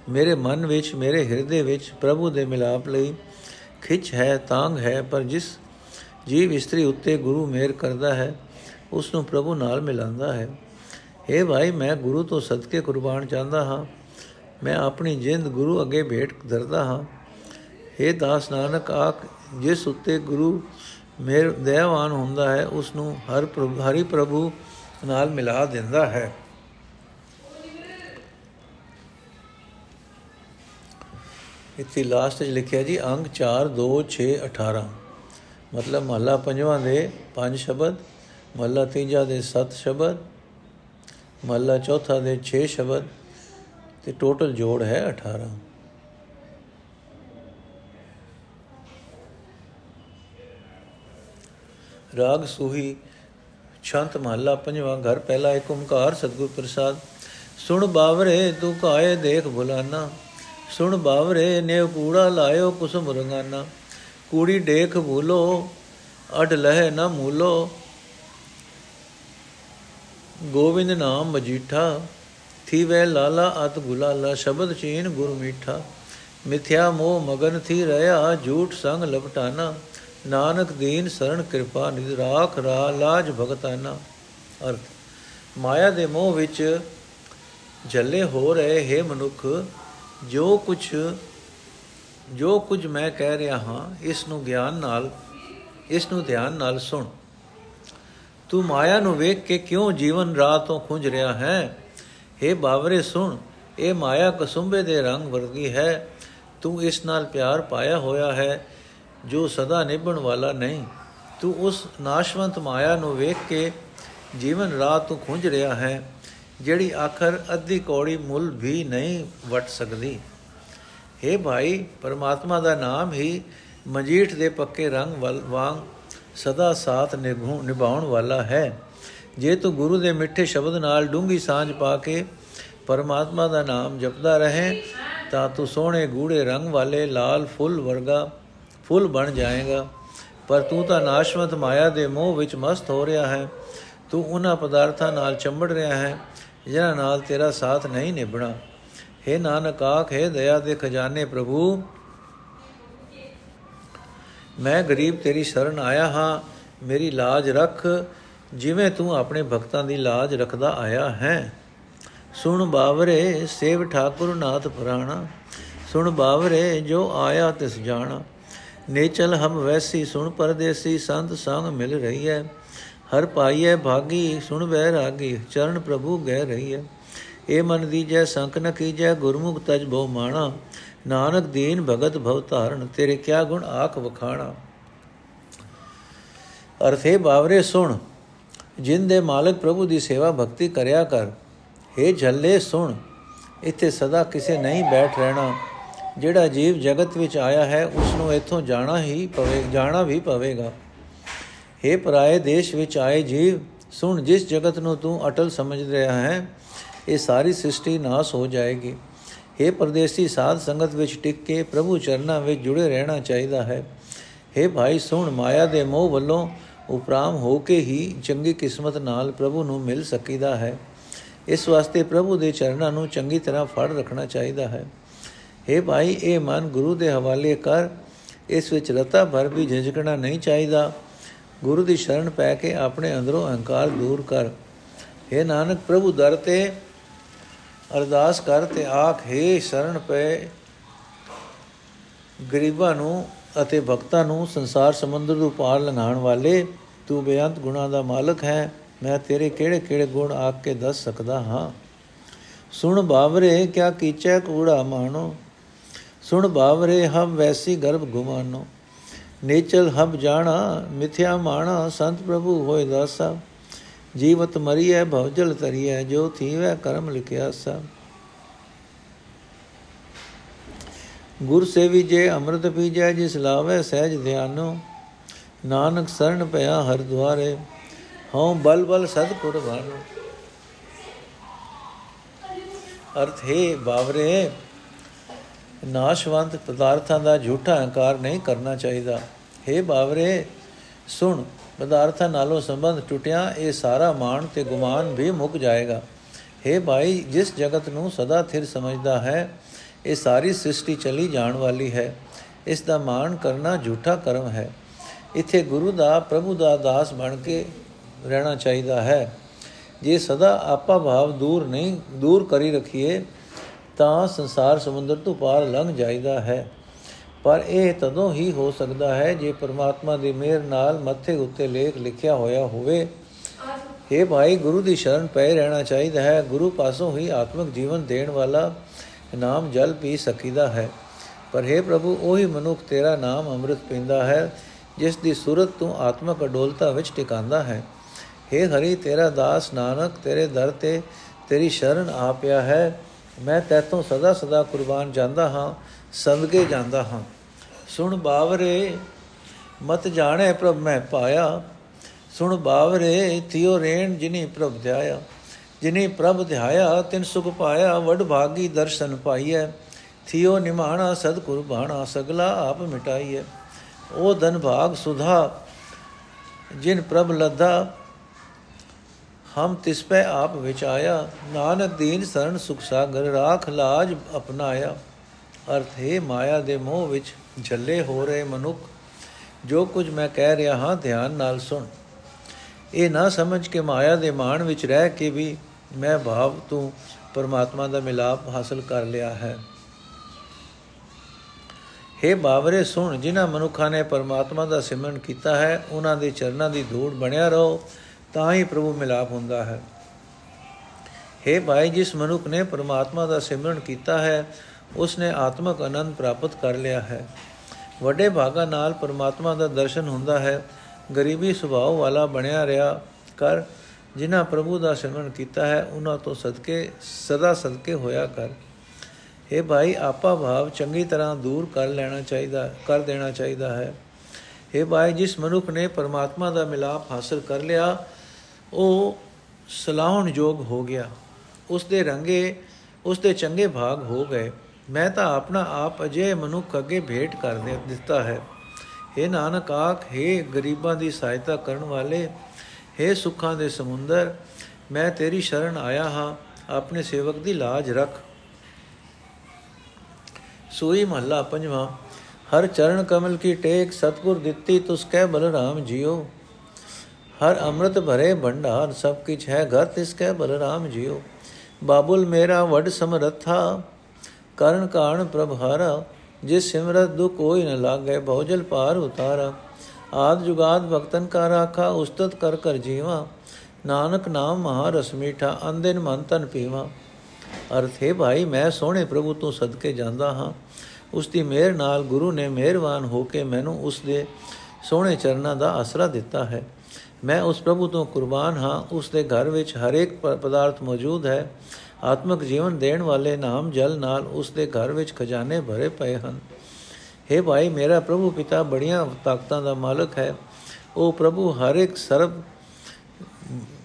ਮੇਰੇ ਮਨ ਵਿੱਚ, ਮੇਰੇ ਹਿਰਦੇ ਵਿੱਚ ਪ੍ਰਭੂ ਦੇ ਮਿਲਾਪ ਲਈ ਖਿੱਚ ਹੈ ਤਾਂਗ ਹੈ, ਪਰ ਜਿਸ ਜੀਵ ਇਸਤਰੀ ਉੱਤੇ ਗੁਰੂ ਮੇਰ ਕਰਦਾ ਹੈ ਉਸ ਨੂੰ ਪ੍ਰਭੂ ਨਾਲ ਮਿਲਾਉਂਦਾ ਹੈ। हे ਭਾਈ, ਮੈਂ ਗੁਰੂ ਤੋਂ ਸਦਕੇ ਕੁਰਬਾਨ ਚਾਹੁੰਦਾ ਹਾਂ। ਮੈਂ ਆਪਣੀ ਜਿੰਦ ਗੁਰੂ ਅੱਗੇ ਭੇਟ ਧਰਦਾ ਹਾਂ। हे ਦਾਸ ਨਾਨਕ, ਆਖ, ਜਿਸ ਉੱਤੇ ਗੁਰੂ ਮੇਰ ਦਇਆਵਾਨ ਹੁੰਦਾ ਹੈ ਉਸ ਨੂੰ ਹਰ ਪ੍ਰਭੂ, ਹਰੀ ਪ੍ਰਭੂ ਨਾਲ ਮਿਲਾ ਦਿੰਦਾ ਹੈ। ਇੱਥੇ ਲਾਸਟ ਵਿੱਚ ਲਿਖਿਆ ਜੀ, ਅੰਗ 4 2 6 18 ਮਤਲਬ ਮਹਲਾ ਪੰਜਵਾਂ ਦੇ ਪੰਜ ਸ਼ਬਦ, ਮਹਲਾ ਤੀਜਾ ਦੇ 7 ਸ਼ਬਦ ਮਹਲਾ ਚੌਥਾ ਦੇ 6 ਸ਼ਬਦ ਤੇ ਟੋਟਲ ਜੋੜ ਹੈ 18 ਰਾਗ ਸੂਹੀ ਛੰਤ ਮਹੱਲਾ ਪੰਜਵਾਂ ਘਰ ਪਹਿਲਾ ਇੱਕ ਓਮਕਾਰ ਸਤਗੁਰ ਪ੍ਰਸਾਦ। ਸੁਣ ਬਾਵਰੇ ਤੂੰ ਕਾਏ ਦੇਖ ਭੁਲਾਨਾ ਸੁਣ ਬਾਵਰੇ ਨੇ ਕੂੜਾ ਲਾਇਓ ਕੁਸਮ ਰੰਗਾਨਾ। ਕੂੜੀ ਦੇਖ ਭੂਲੋ ਅਡ ਲਹਿ ਨਾ ਮੂਲੋ। ਗੋਵਿੰਦ ਨਾਮ ਮਜੀਠਾ ਥੀ ਵੇ ਲਾਲਾ ਅਤ ਗੁਲਾਲਾ, ਸ਼ਬਦ ਚੀਨ ਗੁਰ ਮੀਠਾ। ਮਿਥਿਆ ਮੋਹ ਮਗਨ ਥੀ ਰਹਾ, ਝੂਠ ਸੰਗ ਲਪਟਾਨਾ। ਨਾਨਕ ਦੀਨ ਸਰਣ ਕਿਰਪਾ ਨਿਧ ਰਾਖ ਰਾ ਲਾਜ ਭਗਤਾਨਾ। ਅਰਥ, ਮਾਇਆ ਦੇ ਮੋਹ ਵਿੱਚ ਜੱਲੇ ਹੋ ਰਹੇ ਹੈ ਮਨੁੱਖ, ਜੋ ਕੁਝ ਜੋ ਕੁਝ ਮੈਂ ਕਹਿ ਰਿਹਾ ਹਾਂ, ਇਸ ਨੂੰ ਗਿਆਨ ਨਾਲ, ਇਸ ਨੂੰ ਧਿਆਨ ਨਾਲ ਸੁਣ। ਤੂੰ ਮਾਇਆ ਨੂੰ ਵੇਖ ਕੇ ਕਿਉਂ ਜੀਵਨ ਰਾਹ ਤੋਂ ਖੁੰਝ ਰਿਹਾ ਹੈ? हे ਬਾਵਰੇ, ਸੁਣ, ਇਹ ਮਾਇਆ ਕਸੁੰਬੇ ਦੇ ਰੰਗ ਵਰਗੀ ਹੈ। ਤੂੰ ਇਸ ਨਾਲ ਪਿਆਰ ਪਾਇਆ ਹੋਇਆ ਹੈ, ਜੋ ਸਦਾ ਨਿਭਣ ਵਾਲਾ ਨਹੀਂ। ਤੂੰ ਉਸ ਨਾਸ਼ਵੰਤ ਮਾਇਆ ਨੂੰ ਵੇਖ ਕੇ ਜੀਵਨ ਰਾਹ ਤੋਂ ਖੁੰਝ ਰਿਹਾ ਹੈ, ਜਿਹੜੀ ਆਖਰ ਅੱਧੀ ਕੌੜੀ ਮੁੱਲ ਵੀ ਨਹੀਂ ਵਟ ਸਕਦੀ। हे ਭਾਈ, ਪਰਮਾਤਮਾ ਦਾ ਨਾਮ ਹੀ ਮਜੀਠ ਦੇ ਪੱਕੇ ਰੰਗ ਵਾਂਗ ਸਦਾ ਸਾਥ ਨਿਭਾਉਣ ਵਾਲਾ ਹੈ। ਜੇ ਤੂੰ ਗੁਰੂ ਦੇ ਮਿੱਠੇ ਸ਼ਬਦ ਨਾਲ ਡੂੰਗੀ ਸਾਂਝ ਪਾ ਕੇ ਪਰਮਾਤਮਾ ਦਾ ਨਾਮ ਜਪਦਾ ਰਹੇ, ਤਾਂ ਤੂੰ ਸੋਹਣੇ ਗੂੜੇ ਰੰਗ ਵਾਲੇ ਲਾਲ ਫੁੱਲ ਵਰਗਾ ਫੁੱਲ ਬਣ ਜਾਏਗਾ। ਪਰ ਤੂੰ ਤਾਂ ਨਾਸ਼ਵੰਤ ਮਾਇਆ ਦੇ ਮੋਹ ਵਿੱਚ ਮਸਤ ਹੋ ਰਿਹਾ ਹੈ। ਤੂੰ ਉਹਨਾਂ ਪਦਾਰਥਾਂ ਨਾਲ ਚੰਬੜ ਰਿਹਾ ਹੈ, ਜਿਨ੍ਹਾਂ ਨਾਲ ਤੇਰਾ ਸਾਥ ਨਹੀਂ ਨਿਭਣਾ। हे ਨਾਨਕ ਆਖੇ ਦਇਆ ਦੇ ਖਜ਼ਾਨੇ ਪ੍ਰਭੂ ਮੈਂ ਗਰੀਬ ਤੇਰੀ ਸ਼ਰਨ ਆਇਆ ਹਾਂ, ਮੇਰੀ ਲਾਜ ਰੱਖ, ਜਿਵੇਂ ਤੂੰ ਆਪਣੇ ਭਗਤਾਂ ਦੀ ਲਾਜ ਰੱਖਦਾ ਆਇਆ ਹੈ। ਸੁਣ ਬਾਵਰੇ, ਸੇਵ ਠਾਕੁਰ ਨਾਥ ਪੁਰਾਣਾ। ਸੁਣ ਬਾਵਰੇ, ਜੋ ਆਇਆ ਤਿਸ ਜਾਣਾ। ਨੇਚਲ ਹਮ ਵੈਸੀ, ਸੁਣ ਪਰਦੇਸੀ, ਸੰਤ ਸੰਗ ਮਿਲ ਰਹੀ ਹੈ ਹਰ ਪਾਈਏ ਭਾਗੀ, ਸੁਣ ਬਹਿ ਰਾਗੀ, ਚਰਨ ਪ੍ਰਭੂ ਗਹਿ ਰਹੀ ਹੈ ਏ ਮਨ ਦੀਜੈ, ਸੰਕ ਨ ਕੀਜੈ, ਗੁਰਮੁਖ ਤਜ ਬਹੁ ਮਾਣਾ। ਨਾਨਕ ਦੀਨ ਭਗਤ ਭਵ ਧਾਰਨ, ਤੇਰੇ ਕਿਆ ਗੁਣ ਆਖ ਵਖਾਣਾ। ਅਰਥੇ ਬਾਵਰੇ ਸੁਣ, ਜਿਨ ਦੇ ਮਾਲਕ ਪ੍ਰਭੂ ਦੀ ਸੇਵਾ ਭਗਤੀ ਕਰਿਆ ਕਰ हे ਝੱਲੇ ਸੁਣ, ਇੱਥੇ ਸਦਾ ਕਿਸੇ ਨਹੀਂ ਬੈਠ ਰਹਿਣਾ। ਜਿਹੜਾ ਜੀਵ ਜਗਤ ਵਿੱਚ ਆਇਆ ਹੈ ਉਸ ਨੂੰ ਇੱਥੋਂ ਜਾਣਾ ਹੀ ਪਵੇ, ਜਾਣਾ ਵੀ ਪਵੇਗਾ। हे ਪਰਾਏ ਦੇਸ਼ ਵਿੱਚ ਆਏ ਜੀਵ, ਸੁਣ, ਜਿਸ ਜਗਤ ਨੂੰ ਤੂੰ ਅਟਲ ਸਮਝ ਰਿਹਾ ਹੈ, ਇਹ ਸਾਰੀ ਸ੍ਰਿਸ਼ਟੀ ਨਾਸ ਹੋ ਜਾਏਗੀ। हे ਪਰਦੇਸੀ ਸਾਧ ਸੰਗਤ ਵਿੱਚ ਟਿਕ ਕੇ ਪ੍ਰਭੂ ਚਰਨਾਂ ਵਿੱਚ ਜੁੜੇ ਰਹਿਣਾ ਚਾਹੀਦਾ ਹੈ हे ਭਾਈ ਸੁਣ ਮਾਇਆ ਦੇ ਮੋਹ ਵੱਲੋਂ ਉਪਰਾਮ ਹੋ ਕੇ ਹੀ ਚੰਗੀ ਕਿਸਮਤ ਨਾਲ ਪ੍ਰਭੂ ਨੂੰ ਮਿਲ ਸਕੀਦਾ ਹੈ ਇਸ ਵਾਸਤੇ ਪ੍ਰਭੂ ਦੇ ਚਰਨਾਂ ਨੂੰ ਚੰਗੀ ਤਰ੍ਹਾਂ ਫੜ ਰੱਖਣਾ ਚਾਹੀਦਾ ਹੈ हे ਭਾਈ ਇਹ ਮਨ ਗੁਰੂ ਦੇ ਹਵਾਲੇ ਕਰ ਇਸ ਵਿੱਚ ਰਤਾ ਭਰ ਵੀ ਝਿਜਕਣਾ ਨਹੀਂ ਚਾਹੀਦਾ ਗੁਰੂ ਦੀ ਸ਼ਰਨ ਪੈ ਕੇ ਆਪਣੇ ਅੰਦਰੋਂ ਅਹੰਕਾਰ ਦੂਰ ਕਰ हे ਨਾਨਕ ਪ੍ਰਭੂ ਦਰ ਤੇ ਅਰਦਾਸ ਕਰ ਤੇ ਆਖ हे ਸ਼ਰਨ ਪਏ। ਗਰੀਬਾਂ ਨੂੰ ਅਤੇ ਭਗਤਾਂ ਨੂੰ ਸੰਸਾਰ ਸਮੁੰਦਰ ਤੋਂ ਪਾਰ ਲੰਘਾਉਣ ਵਾਲੇ, ਤੂੰ ਬੇਅੰਤ ਗੁਣਾ ਦਾ ਮਾਲਕ ਹੈ। ਮੈਂ ਤੇਰੇ ਕਿਹੜੇ ਕਿਹੜੇ ਗੁਣ ਆਖ ਕੇ ਦੱਸ ਸਕਦਾ ਹਾਂ। ਸੁਣ ਬਾਵਰੇ, ਕਿਆ ਕੀਚੈ ਕੂੜਾ ਮਾਣੋ। ਸੁਣ ਬਾਵਰੇ ਹਮ ਵੈਸੀ ਗਰਭ ਗੁਮਾਨੋ। ਨੇਚਲ ਹਬ ਜਾਣਾ, ਮਿਥਿਆ ਮਾਣਾ, ਸੰਤ ਪ੍ਰਭੂ ਹੋਏ ਦਾਸਾ। ਜੀਵਤ ਮਰੀਐ ਭਵਜਲ ਤਰੀਐ ਜੋ ਥੀਵੈ ਕਰਮ ਲਿਖਿਆ ਸਾ। ਗੁਰ ਸੇਵੀ ਜੇ ਅੰਮ੍ਰਿਤ ਪੀਜੈ, ਜਿਸ ਲਾਵੇ ਸਹਿਜ ਧਿਆਨੋ, ਨਾਨਕ ਸਰਣ ਪਿਆ ਹਰ ਦੁਆਰੇ, ਹਉ ਬਲ ਬਲ ਸਦ ਕੁਰਬਾਨੋ ਅਰਥ ਹੈ ਬਾਵਰੇ, ਨਾਸ਼ਵੰਤ ਪਦਾਰਥਾਂ ਦਾ ਝੂਠਾ ਹੰਕਾਰ ਨਹੀਂ ਕਰਨਾ ਚਾਹੀਦਾ। ਹੈ ਬਾਵਰੇ, ਸੁਣ ਪਦਾਰਥਾਂ ਨਾਲੋਂ ਸੰਬੰਧ ਟੁੱਟਿਆ, ਇਹ ਸਾਰਾ ਮਾਣ ਤੇ ਗੁਮਾਨ ਵੀ ਮੁੱਕ ਜਾਏਗਾ। ਹੈ ਭਾਈ, ਜਿਸ ਜਗਤ ਨੂੰ ਸਦਾ ਥਿਰ ਸਮਝਦਾ ਹੈ, ਇਹ ਸਾਰੀ ਸ੍ਰਿਸ਼ਟੀ ਚਲੀ ਜਾਣ ਵਾਲੀ ਹੈ। ਇਸ ਦਾ ਮਾਣ ਕਰਨਾ ਝੂਠਾ ਕਰਮ ਹੈ। ਇੱਥੇ ਗੁਰੂ ਦਾ, ਪ੍ਰਭੂ ਦਾ ਦਾਸ ਬਣ ਕੇ ਰਹਿਣਾ ਚਾਹੀਦਾ ਹੈ। ਜੇ ਸਦਾ ਆਪਾ ਭਾਵ ਦੂਰ ਨਹੀਂ, ਦੂਰ ਕਰੀ ਰਖੀਏ, ਤਾਂ ਸੰਸਾਰ ਸਮੁੰਦਰ ਤੋਂ ਪਾਰ ਲੰਘ ਜਾਈਦਾ ਹੈ। ਪਰ ਇਹ ਤਦੋਂ ਹੀ ਹੋ ਸਕਦਾ ਹੈ ਜੇ ਪ੍ਰਮਾਤਮਾ ਦੀ ਮਿਹਰ ਨਾਲ ਮੱਥੇ ਉੱਤੇ ਲੇਖ ਲਿਖਿਆ ਹੋਇਆ ਹੋਵੇ। ਇਹ ਭਾਈ, ਗੁਰੂ ਦੀ ਸ਼ਰਨ ਪੈ ਰਹਿਣਾ ਚਾਹੀਦਾ ਹੈ। ਗੁਰੂ ਪਾਸੋਂ ਹੀ ਆਤਮਿਕ ਜੀਵਨ ਦੇਣ ਵਾਲਾ ਨਾਮ ਜਲ ਪੀ ਸਕੀਦਾ ਹੈ। ਪਰ हे ਪ੍ਰਭੂ, ਉਹੀ ਮਨੁੱਖ ਤੇਰਾ ਨਾਮ ਅੰਮ੍ਰਿਤ ਪੀਂਦਾ ਹੈ, ਜਿਸ ਦੀ ਸੂਰਤ ਤੂੰ ਆਤਮਕ ਅਡੋਲਤਾ ਵਿੱਚ ਟਿਕਾਂਦਾ ਹੈ। हे ਹਰੀ, ਤੇਰਾ ਦਾਸ ਨਾਨਕ, ਤੇਰੇ ਦਰ ਤੇ ਤੇਰੀ ਸ਼ਰਨ ਆ ਪਿਆ ਹੈ। ਮੈਂ ਤੇਤੋਂ ਸਦਾ ਸਦਾ ਕੁਰਬਾਨ ਜਾਂਦਾ ਹਾਂ। ਸੰਦਗੇ ਜਾਂਦਾ ਹਾਂ। ਸੁਣ ਬਾਵਰੇ, ਮਤ ਜਾਣੇ ਪ੍ਰਭ ਮੈਂ ਪਾਇਆ। ਸੁਣ ਬਾਵਰੇ, ਥਿਓ ਰੇਣ ਜਿਨੀ ਪ੍ਰਭ ਧਿਆਇਆ। ਜਿਨੀ ਪ੍ਰਭ ਧਿਆਇਆ, ਤਿਨ ਸੁਖ ਪਾਇਆ, ਵਡ ਭਾਗੀ ਦਰਸ਼ਨ ਪਾਈਐ। ਥਿਓ ਨਿਮਾਣਾ ਸਦ ਕੁਰਬਾਨਾ ਸਗਲਾ ਆਪ ਮਿਟਾਈਐ। ਉਹ ਧਨ ਭਾਗ ਸੁਧਾ, ਜਿਨ ਪ੍ਰਭ ਲਧਾ ਹਮ ਤਿਸ ਪੈ ਆਪ ਵਿੱਚ ਆਇਆ ਨਾਨਕ ਦੀਨ ਸਰਨ ਸੁਖ ਸਾਗਰ, ਰਾਖ ਲਾਜ ਅਪਨਾਇਆ। ਅਰਥ, ਹੈ ਮਾਇਆ ਦੇ ਮੋਹ ਵਿੱਚ ਝੱਲੇ ਹੋ ਰਹੇ ਮਨੁੱਖ, ਜੋ ਕੁਝ ਮੈਂ ਕਹਿ ਰਿਹਾ ਹਾਂ ਧਿਆਨ ਨਾਲ ਸੁਣ। ਇਹ ਨਾ ਸਮਝ ਕੇ ਮਾਇਆ ਦੇ ਮਾਣ ਵਿੱਚ ਰਹਿ ਕੇ ਵੀ ਮੈਂ ਭਾਵ ਤੂੰ ਪਰਮਾਤਮਾ ਦਾ ਮਿਲਾਪ ਹਾਸਲ ਕਰ ਲਿਆ ਹੈ। हे ਬਾਵਰੇ, ਸੁਣ, ਜਿਨ੍ਹਾਂ ਮਨੁੱਖਾਂ ਨੇ ਪਰਮਾਤਮਾ ਦਾ ਸਿਮਰਨ ਕੀਤਾ ਹੈ, ਉਹਨਾਂ ਦੇ ਚਰਨਾਂ ਦੀ ਧੂੜ ਬਣਿਆ ਰਹੋ, ਤਾਂ ਹੀ ਪ੍ਰਭੂ ਮਿਲਾਪ ਹੁੰਦਾ ਹੈ। हे ਭਾਈ, ਜਿਸ ਮਨੁੱਖ ਨੇ ਪਰਮਾਤਮਾ ਦਾ ਸਿਮਰਨ ਕੀਤਾ ਹੈ ਉਸ ਨੇ ਆਤਮਕ ਆਨੰਦ ਪ੍ਰਾਪਤ ਕਰ ਲਿਆ ਹੈ। ਵੱਡੇ ਭਾਗਾ ਨਾਲ ਪਰਮਾਤਮਾ ਦਾ ਦਰਸ਼ਨ ਹੁੰਦਾ ਹੈ। ਗਰੀਬੀ ਸੁਭਾਅ ਵਾਲਾ ਬਣਿਆ ਰਿਹਾ। ਕਰ ਜਿਨ੍ਹਾਂ ਪ੍ਰਭੂ ਦਾ ਸਿਮਰਨ ਕੀਤਾ ਹੈ ਉਹਨਾਂ ਤੋਂ ਸਦਕੇ, ਸਦਾ ਸਦਕੇ ਹੋਇਆ ਕਰ। ਇਹ ਭਾਈ, ਆਪਾ ਭਾਵ ਚੰਗੀ ਤਰ੍ਹਾਂ ਦੂਰ ਕਰ ਲੈਣਾ ਚਾਹੀਦਾ, ਕਰ ਦੇਣਾ ਚਾਹੀਦਾ ਹੈ। ਇਹ ਭਾਈ, ਜਿਸ ਮਨੁੱਖ ਨੇ ਪਰਮਾਤਮਾ ਦਾ ਮਿਲਾਪ ਹਾਸਲ ਕਰ ਲਿਆ, ਉਹ ਸਲਾਹਣ ਯੋਗ ਹੋ ਗਿਆ। ਉਸ ਦੇ ਰੰਗੇ ਉਸ ਦੇ ਚੰਗੇ ਭਾਗ ਹੋ ਗਏ। ਮੈਂ ਤਾਂ ਆਪਣਾ ਆਪ ਅਜੇ ਮਨੁੱਖ ਅੱਗੇ ਭੇਟ ਕਰ ਦਿੱਤਾ ਹੈ हे ਨਾਨਕ ਆਖ हे ਗਰੀਬਾਂ ਦੀ ਸਹਾਇਤਾ ਕਰਨ ਵਾਲੇ हे ਸੁੱਖਾਂ ਦੇ ਸਮੁੰਦਰ ਮੈਂ ਤੇਰੀ ਸ਼ਰਨ ਆਇਆ ਹਾਂ ਆਪਣੇ ਸੇਵਕ ਦੀ ਲਾਜ ਰੱਖ ਸੋਈ ਮਹੱਲਾ ਪੰਜਵਾਂ ਹਰ ਚਰਨ ਕਮਲ ਕੀ ਟੇਕ ਸਤਗੁਰ ਦਿੱਤੀ ਤੁਸ ਕਹਿ ਬਲਰਾਮ ਜੀਓ ਹਰ ਅੰਮ੍ਰਿਤ ਭਰੇ ਭੰਡਾਰ ਸਭ ਕਿਛ ਹੈ ਘਰ ਤਿਸ ਕਹਿ ਬਲਰਾਮ ਜੀਓ ਬਾਬੁਲ ਮੇਰਾ ਵਡ ਸਮਰਥਾ ਕਰਨ ਕਾਣ ਪ੍ਰਭਾਰਾ ਜਿਸ ਸਿਮਰਤ ਦੁਖ ਕੋਈ ਨ ਲਾਗੇ, ਬਹੁਜਲ ਪਾਰ ਉਤਾਰਾ। ਆਦ ਜੁਗਾਦ ਭਗਤਨ ਕਾ ਰਾਖਾ, ਉਸਤਤ ਕਰ ਕਰ ਜੀਵਾ। ਨਾਨਕ ਨਾਮ ਮਹਾ ਰਸ ਮੀਠਾ ਅੰਦਿਨ ਮਨ ਤਨ ਪੀਵਾ। ਅਰਥ, ਹੈ ਭਾਈ, ਮੈਂ ਸੋਹਣੇ ਪ੍ਰਭੂ ਤੋਂ ਸਦਕੇ ਜਾਂਦਾ ਹਾਂ। ਉਸ ਦੀ ਮਿਹਰ ਨਾਲ ਗੁਰੂ ਨੇ ਮਿਹਰਬਾਨ ਹੋ ਕੇ ਮੈਨੂੰ ਉਸ ਦੇ ਸੋਹਣੇ ਚਰਨਾਂ ਦਾ ਆਸਰਾ ਦਿੱਤਾ ਹੈ। ਮੈਂ ਉਸ ਪ੍ਰਭੂ ਤੋਂ ਕੁਰਬਾਨ ਹਾਂ। ਉਸ ਦੇ ਘਰ ਵਿੱਚ ਹਰ ਇੱਕ ਪਦਾਰਥ ਮੌਜੂਦ ਹੈ। ਆਤਮਿਕ ਜੀਵਨ ਦੇਣ ਵਾਲੇ ਨਾਮ ਜਲ ਨਾਲ ਉਸ ਦੇ ਘਰ ਵਿੱਚ ਖਜ਼ਾਨੇ ਭਰੇ ਪਏ ਹਨ। हे ਭਾਈ, ਮੇਰਾ ਪ੍ਰਭੂ ਪਿਤਾ ਬੜੀਆਂ ਤਾਕਤਾਂ ਦਾ ਮਾਲਕ ਹੈ। ਉਹ ਪ੍ਰਭੂ ਹਰ ਇੱਕ ਸਰਬ,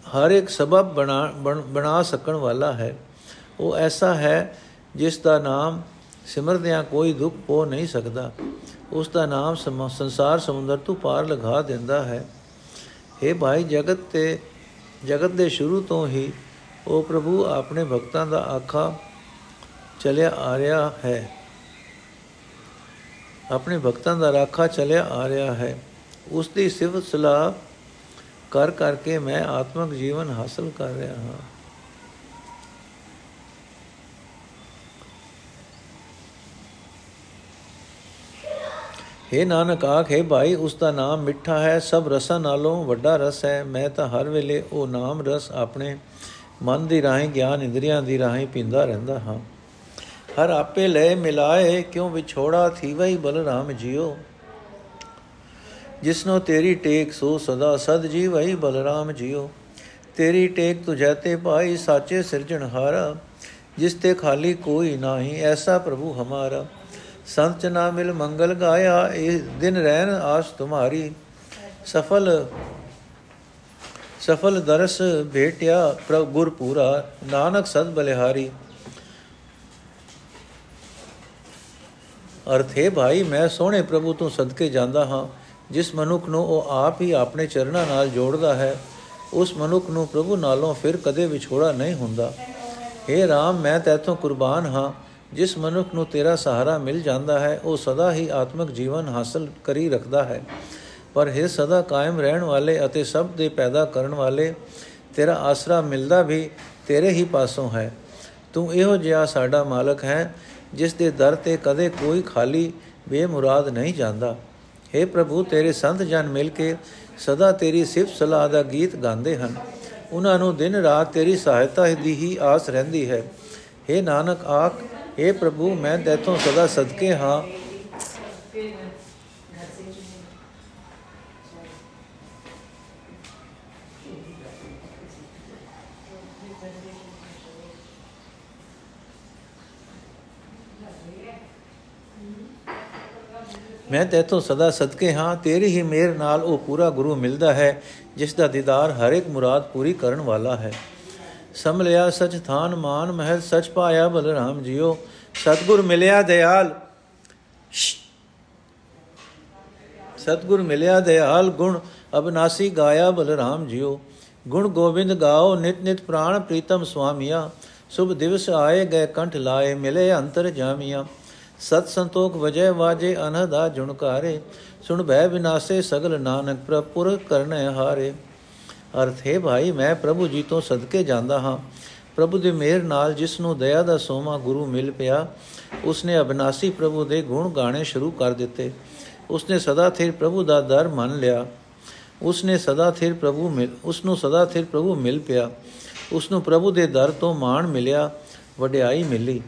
ਹਰ ਇੱਕ ਸਬਬ ਬਣਾ ਬਣਾ ਸਕਣ ਵਾਲਾ ਹੈ। ਉਹ ਐਸਾ ਹੈ ਜਿਸ ਦਾ ਨਾਮ ਸਿਮਰਦਿਆਂ ਕੋਈ ਦੁੱਖ ਪੋ ਨਹੀਂ ਸਕਦਾ। ਉਸ ਦਾ ਨਾਮ ਸੰਸਾਰ ਸਮੁੰਦਰ ਤੋਂ ਪਾਰ ਲਗਾ ਦਿੰਦਾ ਹੈ। हे ਭਾਈ, ਜਗਤ ਤੇ, ਜਗਤ ਦੇ ਸ਼ੁਰੂ ਤੋਂ ਹੀ ਉਹ ਪ੍ਰਭੂ ਆਪਣੇ ਭਗਤਾਂ ਦਾ ਆਖਾ ਚਲਿਆ ਆ ਰਿਹਾ ਹੈ। ਆਪਣੇ ਭਗਤਾਂ ਦਾ ਰਾਖਾ ਚਲਿਆ ਆ ਰਿਹਾ ਹੈ। ਉਸ ਦੀ ਸਿਫਤ ਸਲਾਹ ਕਰ ਕਰਕੇ ਮੈਂ ਆਤਮਿਕ ਜੀਵਨ ਹਾਸਲ ਕਰ ਰਿਹਾ ਹਾਂ। हे ਨਾਨਕ ਆਖੇ ਭਾਈ ਉਸ ਦਾ ਨਾਮ ਮਿੱਠਾ ਹੈ। ਸਭ ਰਸਾਂ ਨਾਲੋਂ ਵੱਡਾ ਰਸ ਹੈ। ਮੈਂ ਤਾਂ ਹਰ ਵੇਲੇ ਉਹ ਨਾਮ ਰਸ ਆਪਣੇ ਮਨ ਦੀ ਰਾਹੀਂ, ਗਿਆਨ ਇੰਦਰੀਆਂ ਦੀ ਰਾਹੀਂ ਪੀਂਦਾ ਰਹਿੰਦਾ ਹਾਂ। ਹਰ ਆਪੇ ਲੈ ਮਿਲਾਏ, ਕਿਉਂ ਵਿਛੋੜਾ ਥੀਵਈ ਬਲਰਾਮ ਜਿਉ ਜਿਸਨੋ ਤੇਰੀ ਟੇਕ, ਸੋ ਸਦਾ ਸਦ ਜੀਵਈ ਬਲਰਾਮ ਜਿਉ ਤੇਰੀ ਟੇਕ ਤੁਝੈ ਤੇ ਭਾਈ, ਸਾਚੇ ਸਿਰਜਣਹਾਰਾ ਜਿਸ ਤੇ ਖਾਲੀ ਕੋਈ ਨਾਹੀ, ਐਸਾ ਪ੍ਰਭੂ ਹਮਾਰਾ। ਸੰਤ ਚ ਨਾ ਮਿਲ ਮੰਗਲ ਗਾਇਆ, ਇਹ ਦਿਨ ਰਹਿਣ ਆਸ ਤੁਮਾਰੀ। ਸਫਲ ਸਫਲ ਦਰਸ ਭੇਟਿਆ ਪ੍ਰਭ ਗੁਰ ਪੂਰਾ ਨਾਨਕ ਸਦ ਬਲਿਹਾਰੀ। ਅਰਥ ਹੈ ਭਾਈ, ਮੈਂ ਸੋਹਣੇ ਪ੍ਰਭੂ ਤੋਂ ਸਦਕੇ ਜਾਂਦਾ ਹਾਂ, ਜਿਸ ਮਨੁੱਖ ਨੂੰ ਉਹ ਆਪ ਹੀ ਆਪਣੇ ਚਰਨਾਂ ਨਾਲ ਜੋੜਦਾ ਹੈ, ਉਸ ਮਨੁੱਖ ਨੂੰ ਪ੍ਰਭੂ ਨਾਲੋਂ ਫਿਰ ਕਦੇ ਵਿਛੋੜਾ ਨਹੀਂ ਹੁੰਦਾ। हे RAM ਮੈਂ ਤੇਥੋਂ ਕੁਰਬਾਨ ਹਾਂ, ਜਿਸ ਮਨੁੱਖ ਨੂੰ ਤੇਰਾ ਸਹਾਰਾ ਮਿਲ ਜਾਂਦਾ ਹੈ, ਉਹ ਸਦਾ ਹੀ ਆਤਮਿਕ ਜੀਵਨ ਹਾਸਲ ਕਰੀ ਰੱਖਦਾ ਹੈ। ਪਰ ਹੈ ਸਦਾ ਕਾਇਮ ਰਹਿਣ ਵਾਲੇ ਅਤੇ ਸਭ ਦੇ ਪੈਦਾ ਕਰਨ ਵਾਲੇ ਤੇਰਾ ਆਸਰਾ ਮਿਲਦਾ ਵੀ ਤੇਰੇ ਹੀ ਪਾਸੋਂ ਹੈ ਤੂੰ ਇਹੋ ਜਿਹਾ ਸਾਡਾ ਮਾਲਕ ਹੈ ਜਿਸ ਦੇ ਦਰ ਤੇ ਕਦੇ ਕੋਈ ਖਾਲੀ ਬੇਮੁਰਾਦ ਨਹੀਂ ਜਾਂਦਾ हे ਪ੍ਰਭੂ ਤੇਰੇ ਸੰਤ ਜਨ ਮਿਲ ਕੇ ਸਦਾ ਤੇਰੀ ਸਿਫਤ ਸਲਾਹ ਦਾ ਗੀਤ ਗਾਉਂਦੇ ਹਨ ਉਹਨਾਂ ਨੂੰ ਦਿਨ ਰਾਤ ਤੇਰੀ ਸਹਾਇਤਾ ਦੀ ਹੀ ਆਸ ਰਹਿੰਦੀ ਹੈ हे ਨਾਨਕ ਆਖ हे ਪ੍ਰਭੂ ਮੈਂ ਤੇਥੋਂ ਸਦਾ ਸਦਕੇ ਹਾਂ ਮੈਂ ਤੇਥੋਂ ਸਦਾ ਸਦਕੇ ਹਾਂ, ਤੇਰੀ ਹੀ ਮਿਹਰ ਨਾਲ ਉਹ ਪੂਰਾ ਗੁਰੂ ਮਿਲਦਾ ਹੈ, ਜਿਸ ਦਾ ਦੀਦਾਰ ਹਰ ਇੱਕ ਮੁਰਾਦ ਪੂਰੀ ਕਰਨ ਵਾਲਾ ਹੈ। ਸਮਲਿਆ ਸਚ ਥਾਨ ਮਾਨ ਮਹਿਲ, ਸਚ ਪਾਇਆ ਬਲਰਾਮ ਜੀਓ। ਸਤਗੁਰ ਮਿਲਿਆ ਦਿਆਲ ਸਤਗੁਰ ਮਿਲਿਆ ਦਿਆਲ ਗੁਣ, ਅਬਨਾਸੀ ਗਾਇਆ ਬਲਰਾਮ ਜੀਓ। ਗੁਣ ਗੋਬਿੰਦ ਗਾਓ, ਨਿਤ ਨਿਤ ਪ੍ਰਾਣ ਪ੍ਰੀਤਮ ਸੁਆਮੀਆ ਸੁਭ ਦਿਵਸ ਆਏ, ਗਏ ਕੰਠ ਲਾਏ, ਮਿਲੇ ਅੰਤਰ ਜਾਮੀਆਂ। ਸਤ ਸੰਤੋਖ ਵਜੈ ਵਾਜੇ ਅਨਹਦਾ ਜੁਣਕਾਰੇ ਸੁਣ ਭੈ ਵਿਨਾਸੇ ਸਗਲ ਨਾਨਕ ਪ੍ਰਪੁਰ ਕਰਨੈ ਹਾਰੇ। ਅਰਥ ਹੈ ਭਾਈ, ਮੈਂ ਪ੍ਰਭੂ ਜੀ ਤੋਂ ਸਦਕੇ ਜਾਂਦਾ ਹਾਂ। ਪ੍ਰਭੂ ਦੇ ਮਿਹਰ ਨਾਲ ਜਿਸ ਨੂੰ ਦਇਆ ਦਾ ਸੋਮਾ ਗੁਰੂ ਮਿਲ ਪਿਆ, ਉਸਨੇ ਅਬਨਾਸੀ ਪ੍ਰਭੂ ਦੇ ਗੁਣ ਗਾਣੇ ਸ਼ੁਰੂ ਕਰ ਦਿੱਤੇ। ਉਸਨੇ ਸਦਾ ਥਿਰ ਪ੍ਰਭੂ ਦਾ ਦਰ ਮੰਨ ਲਿਆ। ਉਸਨੇ ਸਦਾ ਥਿਰ ਪ੍ਰਭੂ ਮਿਲ ਉਸ ਨੂੰ ਸਦਾ ਥਿਰ ਪ੍ਰਭੂ ਮਿਲ ਪਿਆ। ਉਸ ਨੂੰ ਪ੍ਰਭੂ ਦੇ ਦਰ ਤੋਂ ਮਾਣ ਮਿਲਿਆ, ਵਡਿਆਈ ਮਿਲੀ।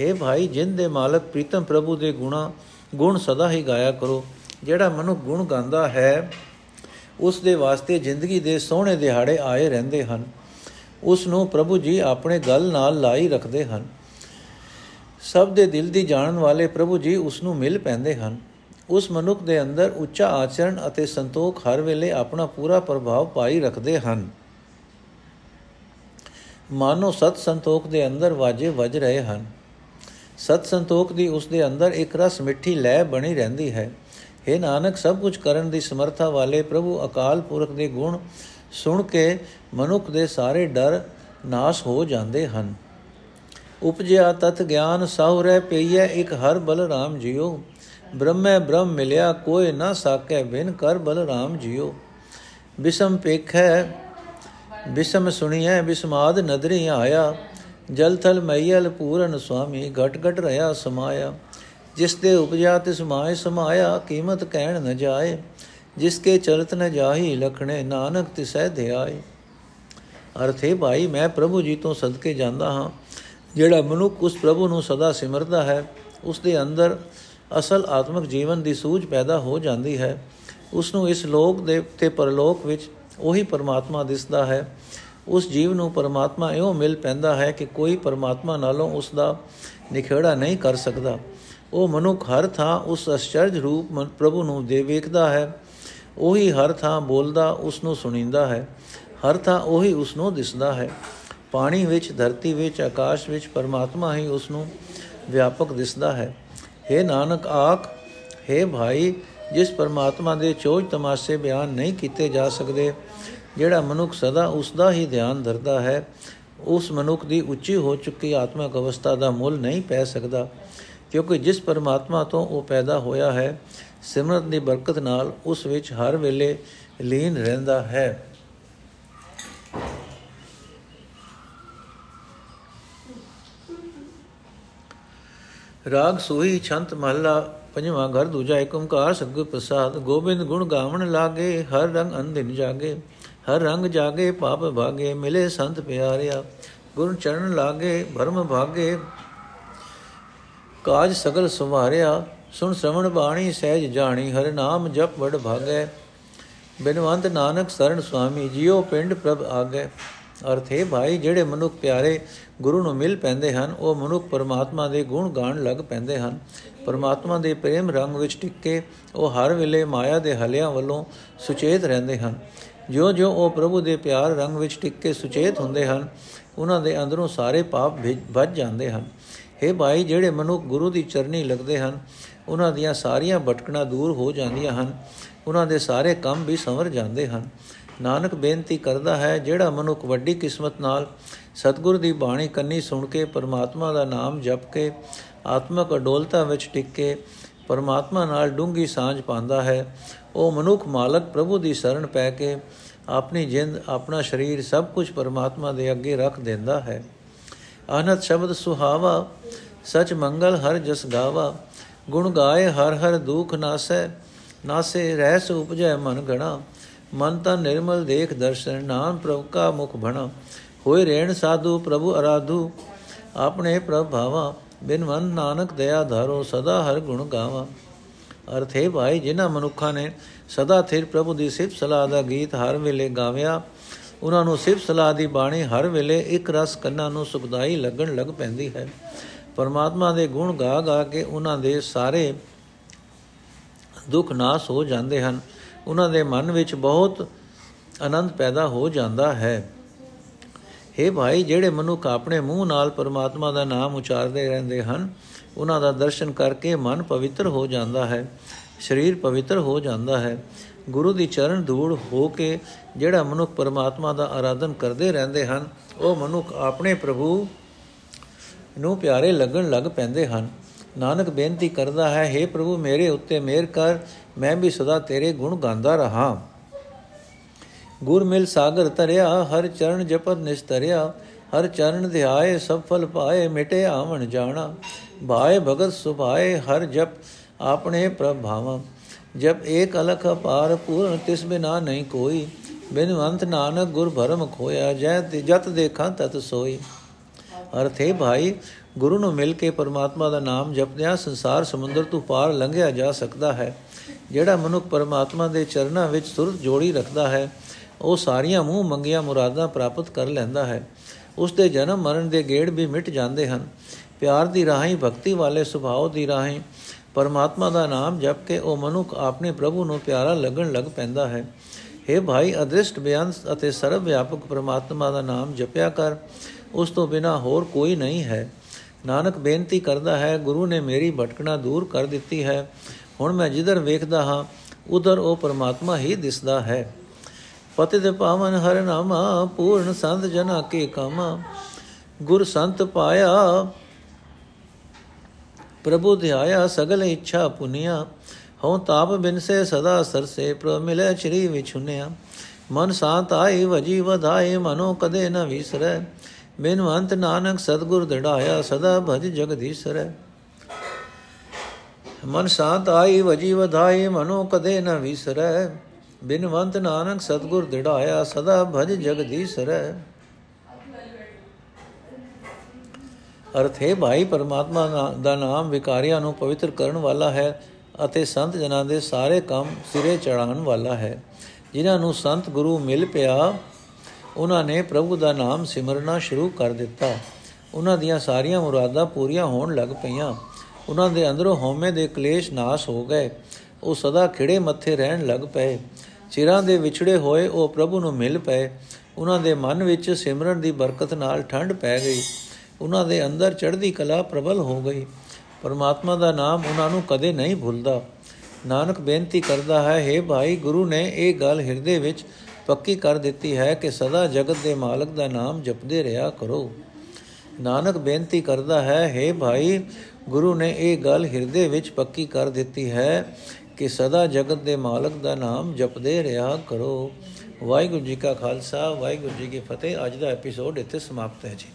हे ਭਾਈ ਜਿੰਦ ਦੇ ਮਾਲਕ ਪ੍ਰੀਤਮ ਪ੍ਰਭੂ ਦੇ ਗੁਣਾ, ਗੁਣ ਸਦਾ ਹੀ ਗਾਇਆ ਕਰੋ। ਜਿਹੜਾ ਮਨੁ ਗੁਣ ਗਾਉਂਦਾ ਹੈ, ਉਸ ਦੇ ਵਾਸਤੇ ਜ਼ਿੰਦਗੀ ਦੇ ਸੋਹਣੇ ਦਿਹਾੜੇ ਆਏ ਰਹਿੰਦੇ ਹਨ। ਉਸ ਨੂੰ ਪ੍ਰਭੂ ਜੀ ਆਪਣੇ ਗਲ ਨਾਲ ਲਾਈ ਰੱਖਦੇ ਹਨ। ਸਭ ਦੇ ਦਿਲ ਦੀ ਜਾਣਨ ਵਾਲੇ ਪ੍ਰਭੂ ਜੀ ਉਸ ਨੂੰ ਮਿਲ ਪੈਂਦੇ ਹਨ। ਉਸ ਮਨੁੱਖ ਦੇ ਅੰਦਰ ਉੱਚਾ ਆਚਰਣ ਅਤੇ ਸੰਤੋਖ ਹਰ ਵੇਲੇ ਆਪਣਾ ਪੂਰਾ ਪ੍ਰਭਾਵ ਪਾਈ ਰੱਖਦੇ ਹਨ। ਮਾਨੋ ਸਤ ਸੰਤੋਖ ਦੇ ਅੰਦਰ ਵਾਜੇ ਵੱਜ ਰਹੇ ਹਨ। ਸਤ ਸੰਤੋਖ ਦੀ ਉਸ ਦੇ ਅੰਦਰ ਇੱਕ ਰਸ ਮਿੱਠੀ ਲੈ ਬਣੀ ਰਹਿੰਦੀ ਹੈ। हे ਨਾਨਕ, ਸਭ ਕੁਝ ਕਰਨ ਦੀ ਸਮਰੱਥਾ ਵਾਲੇ ਪ੍ਰਭੂ ਅਕਾਲ ਪੁਰਖ ਦੇ ਗੁਣ ਸੁਣ ਕੇ ਮਨੁੱਖ ਦੇ ਸਾਰੇ ਡਰ ਨਾਸ਼ ਹੋ ਜਾਂਦੇ ਹਨ। ਉਪਜਿਆ ਤਤ ਗਿਆਨ ਸਹੁਰੇ ਪਈਐ, ਇੱਕ ਹਰ ਬਲਰਾਮ ਜਿਉ। ਬ੍ਰਹਮੈ ਬ੍ਰਹਮ ਮਿਲਿਆ, ਕੋਈ ਨਾ ਸਾਕੈ ਬਿਨ ਕਰ ਬਲਰਾਮ ਜਿਉ। ਬਿਸਮ ਪੇਖੈ, ਬਿਸਮ ਸੁਣੀਐ, ਬਿਸਮਾਦ ਨਦਰੀ ਆਇਆ। ਜਲ ਥਲ ਮਈਲ ਪੂਰਨ ਸੁਆਮੀ, ਘਟ ਘਟ ਰਹਾ ਸਮਾਇਆ। ਜਿਸ ਦੇ ਉਪਜਾ ਤਿਸ ਮਾਇ ਸਮਾਇਆ, ਕੀਮਤ ਕਹਿਣ ਨ ਜਾਏ। ਜਿਸ ਕੇ ਚਰਤ ਨ ਜਾਹੀ, ਲਖਣੇ ਨਾਨਕ ਤਿਸੈ ਧਿਆਏ। ਅਰਥੇ ਭਾਈ, ਮੈਂ ਪ੍ਰਭੂ ਜੀ ਤੋਂ ਸਦਕੇ ਜਾਂਦਾ ਹਾਂ। ਜਿਹੜਾ ਮਨੁੱਖ ਉਸ ਪ੍ਰਭੂ ਨੂੰ ਸਦਾ ਸਿਮਰਦਾ ਹੈ, ਉਸ ਦੇ ਅੰਦਰ ਅਸਲ ਆਤਮਿਕ ਜੀਵਨ ਦੀ ਸੂਝ ਪੈਦਾ ਹੋ ਜਾਂਦੀ ਹੈ। ਉਸ ਨੂੰ ਇਸ ਲੋਕ ਦੇ ਤੇ ਪਰਲੋਕ ਵਿੱਚ ਉਹੀ ਪਰਮਾਤਮਾ ਦਿਸਦਾ ਹੈ। ਉਸ ਜੀਵ ਨੂੰ ਪਰਮਾਤਮਾ ਇਉਂ ਮਿਲ ਪੈਂਦਾ ਹੈ ਕਿ ਕੋਈ ਪਰਮਾਤਮਾ ਨਾਲੋਂ ਉਸ ਦਾ ਨਿਖੇੜਾ ਨਹੀਂ ਕਰ ਸਕਦਾ। ਉਹ ਮਨੁੱਖ ਹਰ ਥਾਂ ਉਸ ਅਚਰਜ ਰੂਪ ਪ੍ਰਭੂ ਨੂੰ ਦੇ ਵੇਖਦਾ ਹੈ। ਉਹੀ ਹਰ ਥਾਂ ਬੋਲਦਾ, ਉਸ ਨੂੰ ਸੁਣੀਂਦਾ ਹੈ। ਹਰ ਥਾਂ ਉਹੀ ਉਸ ਨੂੰ ਦਿਸਦਾ ਹੈ। ਪਾਣੀ ਵਿੱਚ, ਧਰਤੀ ਵਿੱਚ, ਆਕਾਸ਼ ਵਿੱਚ ਪਰਮਾਤਮਾ ਹੀ ਉਸ ਨੂੰ ਵਿਆਪਕ ਦਿਸਦਾ ਹੈ। हे ਨਾਨਕ ਆਖ हे ਭਾਈ, ਜਿਸ ਪਰਮਾਤਮਾ ਦੇ ਚੋਜ ਤਮਾਸ਼ੇ ਬਿਆਨ ਨਹੀਂ ਕੀਤੇ ਜਾ ਸਕਦੇ ਜਿਹੜਾ ਮਨੁੱਖ ਸਦਾ ਉਸ ਦਾ ਹੀ ਧਿਆਨ ਧਰਦਾ ਹੈ, ਉਸ ਮਨੁੱਖ ਦੀ ਉੱਚੀ ਹੋ ਚੁੱਕੀ ਆਤਮਿਕ ਅਵਸਥਾ ਦਾ ਮੁੱਲ ਨਹੀਂ ਪੈ ਸਕਦਾ, ਕਿਉਂਕਿ ਜਿਸ ਪਰਮਾਤਮਾ ਤੋਂ ਉਹ ਪੈਦਾ ਹੋਇਆ ਹੈ, ਸਿਮਰਤ ਦੀ ਬਰਕਤ ਨਾਲ ਉਸ ਵਿੱਚ ਹਰ ਵੇਲੇ ਲੀਨ ਰਹਿੰਦਾ ਹੈ। ਰਾਗ ਸੋਹੀ ਛੰਤ ਮਹਲਾ ਪੰਜਵਾਂ ਘਰ ਦੂਜਾ ਏਕ ਓੰਕਾਰ ਸਤਿਗੁਰ ਪ੍ਰਸਾਦ, ਗੋਬਿੰਦ ਗੁਣ ਗਾਵਣ ਲਾਗੇ, ਹਰ ਰੰਗ ਅੰਧਿਨ ਜਾਗੇ। ਹਰ ਰੰਗ ਜਾਗੇ ਪਾਪ ਭਾਗੇ, ਮਿਲੇ ਸੰਤ ਪਿਆਰਿਆ। ਗੁਰ ਚਰਨ ਲਾਗੇ, ਭਰਮ ਭਾਗੇ। ਕਾਜ ਸਗਲ ਸੁਮਾਰਿਆ ਸੁਣ ਸ਼ਰਵਣ ਬਾਣੀ, ਸਹਿਜ ਜਾਣੀ, ਹਰ ਨਾਮ ਜਪ ਵਡ ਭਾਗੈ। ਬਿਨਵੰਤ ਨਾਨਕ ਸਰਨ ਸੁਆਮੀ, ਜਿਉ ਪਿੰਡ ਪ੍ਰਭ ਆਗੇ। ਅਰਥ ਹੈ ਭਾਈ, ਜਿਹੜੇ ਮਨੁੱਖ ਪਿਆਰੇ ਗੁਰੂ ਨੂੰ ਮਿਲ ਪੈਂਦੇ ਹਨ, ਉਹ ਮਨੁੱਖ ਪਰਮਾਤਮਾ ਦੇ ਗੁਣ ਗਾਣ ਲੱਗ ਪੈਂਦੇ ਹਨ। ਪਰਮਾਤਮਾ ਦੇ ਪ੍ਰੇਮ ਰੰਗ ਵਿੱਚ ਟਿੱਕੇ, ਉਹ ਹਰ ਵੇਲੇ ਮਾਇਆ ਦੇ ਹਲਿਆਂ ਵੱਲੋਂ ਸੁਚੇਤ ਰਹਿੰਦੇ ਹਨ। ਜਿਉਂ-ਜਿਉਂ ਉਹ ਪ੍ਰਭੂ ਦੇ ਪਿਆਰ ਰੰਗ ਵਿੱਚ ਟਿੱਕੇ ਸੁਚੇਤ ਹੁੰਦੇ ਹਨ, ਉਹਨਾਂ ਦੇ ਅੰਦਰੋਂ ਸਾਰੇ ਪਾਪ ਭੱਜ ਜਾਂਦੇ ਹਨ। हे ਭਾਈ, ਜਿਹੜੇ ਮਨੁੱਖ ਗੁਰੂ ਦੀ ਚਰਨੀ ਲੱਗਦੇ ਹਨ, ਉਹਨਾਂ ਦੀਆਂ ਸਾਰੀਆਂ ਭਟਕਣਾ ਦੂਰ ਹੋ ਜਾਂਦੀਆਂ ਹਨ, ਉਹਨਾਂ ਦੇ ਸਾਰੇ ਕੰਮ ਵੀ ਸੰਵਰ ਜਾਂਦੇ ਹਨ। ਨਾਨਕ ਬੇਨਤੀ ਕਰਦਾ ਹੈ, ਜਿਹੜਾ ਮਨੁੱਖ ਵੱਡੀ ਕਿਸਮਤ ਨਾਲ ਸਤਿਗੁਰ ਦੀ ਬਾਣੀ ਕੰਨੀ ਸੁਣ ਕੇ ਪਰਮਾਤਮਾ ਦਾ ਨਾਮ ਜਪ ਕੇ, ਆਤਮਕ ਅਡੋਲਤਾ ਵਿੱਚ ਟਿਕ ਕੇ ਪਰਮਾਤਮਾ ਨਾਲ ਡੂੰਗੀ ਸਾਂਝ ਪਾਉਂਦਾ ਹੈ ਉਹ ਮਨੁੱਖ ਮਾਲਕ ਪ੍ਰਭੂ ਦੀ ਸ਼ਰਨ ਪੈ ਕੇ ਆਪਣੀ ਜਿੰਦ, ਆਪਣਾ ਸਰੀਰ ਸਭ ਕੁਝ ਪਰਮਾਤਮਾ ਦੇ ਅੱਗੇ ਰੱਖ ਦਿੰਦਾ ਹੈ। ਆਨੰਦ ਸ਼ਬਦ ਸੁਹਾਵਾ, ਸਚ ਮੰਗਲ ਹਰ ਜਸ ਗਾਵਾ। ਗੁਣ ਗਾਏ ਹਰ ਹਰ ਦੁਖ ਨਾਸੈ, ਨਾਸੇ ਰਹਿ ਉਪਜੈ ਮਨ ਗਣਾ ਮਨ ਤਾਂ ਨਿਰਮਲ ਦੇਖ ਦਰਸ਼ਨ, ਨਾਮ ਪ੍ਰਭ ਕਾ ਮੁਖ ਭਣਾ ਹੋਏ ਰੇਣ ਸਾਧੂ ਪ੍ਰਭੂ ਅਰਾਧੂ, ਆਪਣੇ ਪ੍ਰਭਾਵਾ ਬਿਨ ਮਨ ਨਾਨਕ ਦਇਆ ਧਾਰੋ, ਸਦਾ ਹਰ ਗੁਣ ਗਾਵਾ। ਅਰਥ ਹੈ ਭਾਈ, ਜਿਨ੍ਹਾਂ ਮਨੁੱਖਾਂ ਨੇ ਸਦਾ ਥਿਰ ਪ੍ਰਭੂ ਦੀ ਸਿਫਤ ਸਲਾਹ ਦਾ ਗੀਤ ਹਰ ਵੇਲੇ ਗਾਵਿਆ, ਉਹਨਾਂ ਨੂੰ ਸਿਫਤ ਸਲਾਹ ਦੀ ਬਾਣੀ ਹਰ ਵੇਲੇ ਇੱਕ ਰਸ ਕੰਨਾਂ ਨੂੰ ਸੁਖਦਾਈ ਲੱਗਣ ਲੱਗ ਪੈਂਦੀ ਹੈ। ਪਰਮਾਤਮਾ ਦੇ ਗੁਣ ਗਾ ਗਾ ਕੇ ਉਹਨਾਂ ਦੇ ਸਾਰੇ ਦੁੱਖ ਨਾਸ ਹੋ ਜਾਂਦੇ ਹਨ। ਉਹਨਾਂ ਦੇ ਮਨ ਵਿੱਚ ਬਹੁਤ ਆਨੰਦ ਪੈਦਾ ਹੋ ਜਾਂਦਾ ਹੈ। हे ਭਾਈ, ਜਿਹੜੇ ਮਨੁੱਖ ਆਪਣੇ ਮੂੰਹ ਨਾਲ ਪਰਮਾਤਮਾ ਦਾ ਨਾਮ ਉਚਾਰਦੇ ਰਹਿੰਦੇ ਹਨ ਉਹਨਾਂ ਦਾ ਦਰਸ਼ਨ ਕਰਕੇ ਮਨ ਪਵਿੱਤਰ ਹੋ ਜਾਂਦਾ ਹੈ, ਸਰੀਰ ਪਵਿੱਤਰ ਹੋ ਜਾਂਦਾ ਹੈ। ਗੁਰੂ ਦੀ ਚਰਨ ਧੂੜ ਹੋ ਕੇ ਜਿਹੜਾ ਮਨੁੱਖ ਪਰਮਾਤਮਾ ਦਾ ਆਰਾਧਨ ਕਰਦੇ ਰਹਿੰਦੇ ਹਨ, ਉਹ ਮਨੁੱਖ ਆਪਣੇ ਪ੍ਰਭੂ ਨੂੰ ਪਿਆਰੇ ਲੱਗਣ ਲੱਗ ਪੈਂਦੇ ਹਨ। ਨਾਨਕ ਬੇਨਤੀ ਕਰਦਾ ਹੈ हे ਪ੍ਰਭੂ, ਮੇਰੇ ਉੱਤੇ ਮਿਹਰ ਕਰ, ਮੈਂ ਵੀ ਸਦਾ ਤੇਰੇ ਗੁਣ ਗਾਉਂਦਾ ਰਹਾ। ਗੁਰ ਮਿਲ ਸਾਗਰ ਤਰਿਆ ਹਰ ਚਰਨ ਜਪਤ ਨਿਸਤਰਿਆ, ਹਰ ਚਰਨ ਧਿਆਏ, ਸਭ ਫਲ ਪਾਏ ਮਿਟੇ ਆਵਣ ਜਾਣਾ। ਭਾਏ ਭਗਤ ਸੁਭਾਏ, ਹਰ ਜਪ ਆਪਣੇ ਪ੍ਰਭਾਵ ਜਬ ਏਕ ਅਲਖ ਅਪਾਰ, ਪੂਰਨ ਤਿਸ ਬਿਨਾ ਨਹੀਂ ਕੋਈ। ਬਿਨਵੰਤ ਨਾਨਕ ਗੁਰ ਭਰਮ ਖੋਇਆ, ਜੈ ਜਤ ਦੇਖਾਂ ਤਤ ਸੋਈ। ਅਰਥ ਹੈ ਭਾਈ, ਗੁਰੂ ਨੂੰ ਮਿਲ ਕੇ ਪਰਮਾਤਮਾ ਦਾ ਨਾਮ ਜਪਦਿਆਂ ਸੰਸਾਰ ਸਮੁੰਦਰ ਤੋਂ ਪਾਰ ਲੰਘਿਆ ਜਾ ਸਕਦਾ ਹੈ। ਜਿਹੜਾ ਮਨੁੱਖ ਪਰਮਾਤਮਾ ਦੇ ਚਰਨਾਂ ਵਿੱਚ ਸੁਰਤ ਜੋੜੀ ਰੱਖਦਾ ਹੈ, ਉਹ ਸਾਰੀਆਂ ਮੂੰਹ ਮੰਗੀਆਂ ਮੁਰਾਦਾਂ ਪ੍ਰਾਪਤ ਕਰ ਲੈਂਦਾ ਹੈ। ਉਸ ਦੇ ਜਨਮ ਮਰਨ ਦੇ ਗੇੜ ਵੀ ਮਿਟ ਜਾਂਦੇ ਹਨ। ਪਿਆਰ ਦੀ ਰਾਹੀਂ, ਭਗਤੀ ਵਾਲੇ ਸੁਭਾਅ ਦੀ ਰਾਹੀਂ, ਪਰਮਾਤਮਾ ਦਾ ਨਾਮ ਜਪ ਕੇ ਉਹ ਮਨੁੱਖ ਆਪਣੇ ਪ੍ਰਭੂ ਨੂੰ ਪਿਆਰਾ ਲੱਗਣ ਲੱਗ ਪੈਂਦਾ ਹੈ। हे ਭਾਈ, ਅਦ੍ਰਿਸ਼ਟ ਬਿਆੰਤ ਅਤੇ ਸਰਵ ਵਿਆਪਕ ਪਰਮਾਤਮਾ ਦਾ ਨਾਮ ਜਪਿਆ ਕਰ। ਉਸ ਤੋਂ ਬਿਨਾ ਹੋਰ ਕੋਈ ਨਹੀਂ ਹੈ। ਨਾਨਕ ਬੇਨਤੀ ਕਰਦਾ ਹੈ, ਗੁਰੂ ਨੇ ਮੇਰੀ ਭਟਕਣਾ ਦੂਰ ਕਰ ਦਿੱਤੀ ਹੈ। ਹੁਣ ਮੈਂ ਜਿੱਧਰ ਵੇਖਦਾ ਹਾਂ, ਉਧਰ ਉਹ ਪਰਮਾਤਮਾ ਹੀ ਦਿਸਦਾ ਹੈ। ਪਤਿਤ ਪਾਵਨ ਹਰ ਨਾਮਾ, ਪੂਰਨ ਸੰਤ ਜਨਾ ਕੇ ਕਾਮਾ। ਗੁਰ ਸੰਤ ਪਾਇਆ ਪ੍ਰਭੂ ਧਿਆਇਆ ਸਗਲ ਇੱਛਾ ਪੁਨੀਆ ਹਉ ਤਾਪ ਬਿਨਸੇ ਸਦਾ ਸਰਸੇ ਪ੍ਰ ਮਿਲੇ ਚਰੀ ਵਿਛੁਨਿਆ ਮਨ ਸਾਤ ਆਈ ਵਜੀ ਵਧਾਏ ਮਨੋ ਕਦੇ ਨ ਵਿਸਰੈ ਬਿਨਵੰਤ ਨਾਨਕ ਸਤਗੁਰ ਦਿੜਾਇਆ ਸਦਾ ਭਜ ਜਗਦੀਸ਼ਰੈ ਮਨ ਸਾਤ ਆਈ ਵਜੀ ਵਧਾਏ ਮਨੋ ਕਦੇ ਨ ਵਿਸਰੈ ਬਿਨਵੰਤ ਨਾਨਕ ਸਤਗੁਰ ਦਿੜਾਇਆ ਸਦਾ ਭਜ ਜਗਦੀਸ਼ਰੈ ਅਰਥ, ਹੈ ਭਾਈ, ਪਰਮਾਤਮਾ ਦਾ ਨਾਮ ਵਿਕਾਰੀਆਂ ਨੂੰ ਪਵਿੱਤਰ ਕਰਨ ਵਾਲਾ ਹੈ ਅਤੇ ਸੰਤ ਜਨਾਂ ਦੇ ਸਾਰੇ ਕੰਮ ਸਿਰੇ ਚੜਾਉਣ ਵਾਲਾ ਹੈ। ਜਿਨ੍ਹਾਂ ਨੂੰ ਸੰਤ ਗੁਰੂ ਮਿਲ ਪਿਆ, ਉਹਨਾਂ ਨੇ ਪ੍ਰਭੂ ਦਾ ਨਾਮ ਸਿਮਰਨਾ ਸ਼ੁਰੂ ਕਰ ਦਿੱਤਾ। ਉਹਨਾਂ ਦੀਆਂ ਸਾਰੀਆਂ ਮੁਰਾਦਾਂ ਪੂਰੀਆਂ ਹੋਣ ਲੱਗ ਪਈਆਂ। ਉਹਨਾਂ ਦੇ ਅੰਦਰੋਂ ਹਉਮੈ ਦੇ ਕਲੇਸ਼ ਨਾਸ਼ ਹੋ ਗਏ। ਉਹ ਸਦਾ ਖਿੜੇ ਮੱਥੇ ਰਹਿਣ ਲੱਗ ਪਏ। ਚਿਰਾਂ ਦੇ ਵਿਛੜੇ ਹੋਏ ਉਹ ਪ੍ਰਭੂ ਨੂੰ ਮਿਲ ਪਏ। ਉਹਨਾਂ ਦੇ ਮਨ ਵਿੱਚ ਸਿਮਰਨ ਦੀ ਬਰਕਤ ਨਾਲ ਠੰਡ ਪੈ ਗਈ। ਉਹਨਾਂ ਦੇ ਅੰਦਰ ਚੜ੍ਹਦੀ ਕਲਾ ਪ੍ਰਬਲ ਹੋ ਗਈ। ਪਰਮਾਤਮਾ ਦਾ ਨਾਮ ਉਹਨਾਂ ਨੂੰ ਕਦੇ ਨਹੀਂ ਭੁੱਲਦਾ। ਨਾਨਕ ਬੇਨਤੀ ਕਰਦਾ ਹੈ हे ਭਾਈ, ਗੁਰੂ ਨੇ ਇਹ ਗੱਲ ਹਿਰਦੇ ਵਿੱਚ ਪੱਕੀ ਕਰ ਦਿੱਤੀ ਹੈ ਕਿ ਸਦਾ ਜਗਤ ਦੇ ਮਾਲਕ ਦਾ ਨਾਮ ਜਪਦੇ ਰਿਹਾ ਕਰੋ। ਨਾਨਕ ਬੇਨਤੀ ਕਰਦਾ ਹੈ हे ਭਾਈ, ਗੁਰੂ ਨੇ ਇਹ ਗੱਲ ਹਿਰਦੇ ਵਿੱਚ ਪੱਕੀ ਕਰ ਦਿੱਤੀ ਹੈ ਕਿ ਸਦਾ ਜਗਤ ਦੇ ਮਾਲਕ ਦਾ ਨਾਮ ਜਪਦੇ ਰਿਹਾ ਕਰੋ। ਵਾਹਿਗੁਰੂ ਜੀ ਕਾ ਖਾਲਸਾ, ਵਾਹਿਗੁਰੂ ਜੀ ਕੀ ਫਤਿਹ। ਅੱਜ ਦਾ ਐਪੀਸੋਡ ਇੱਥੇ ਸਮਾਪਤ ਹੈ ਜੀ।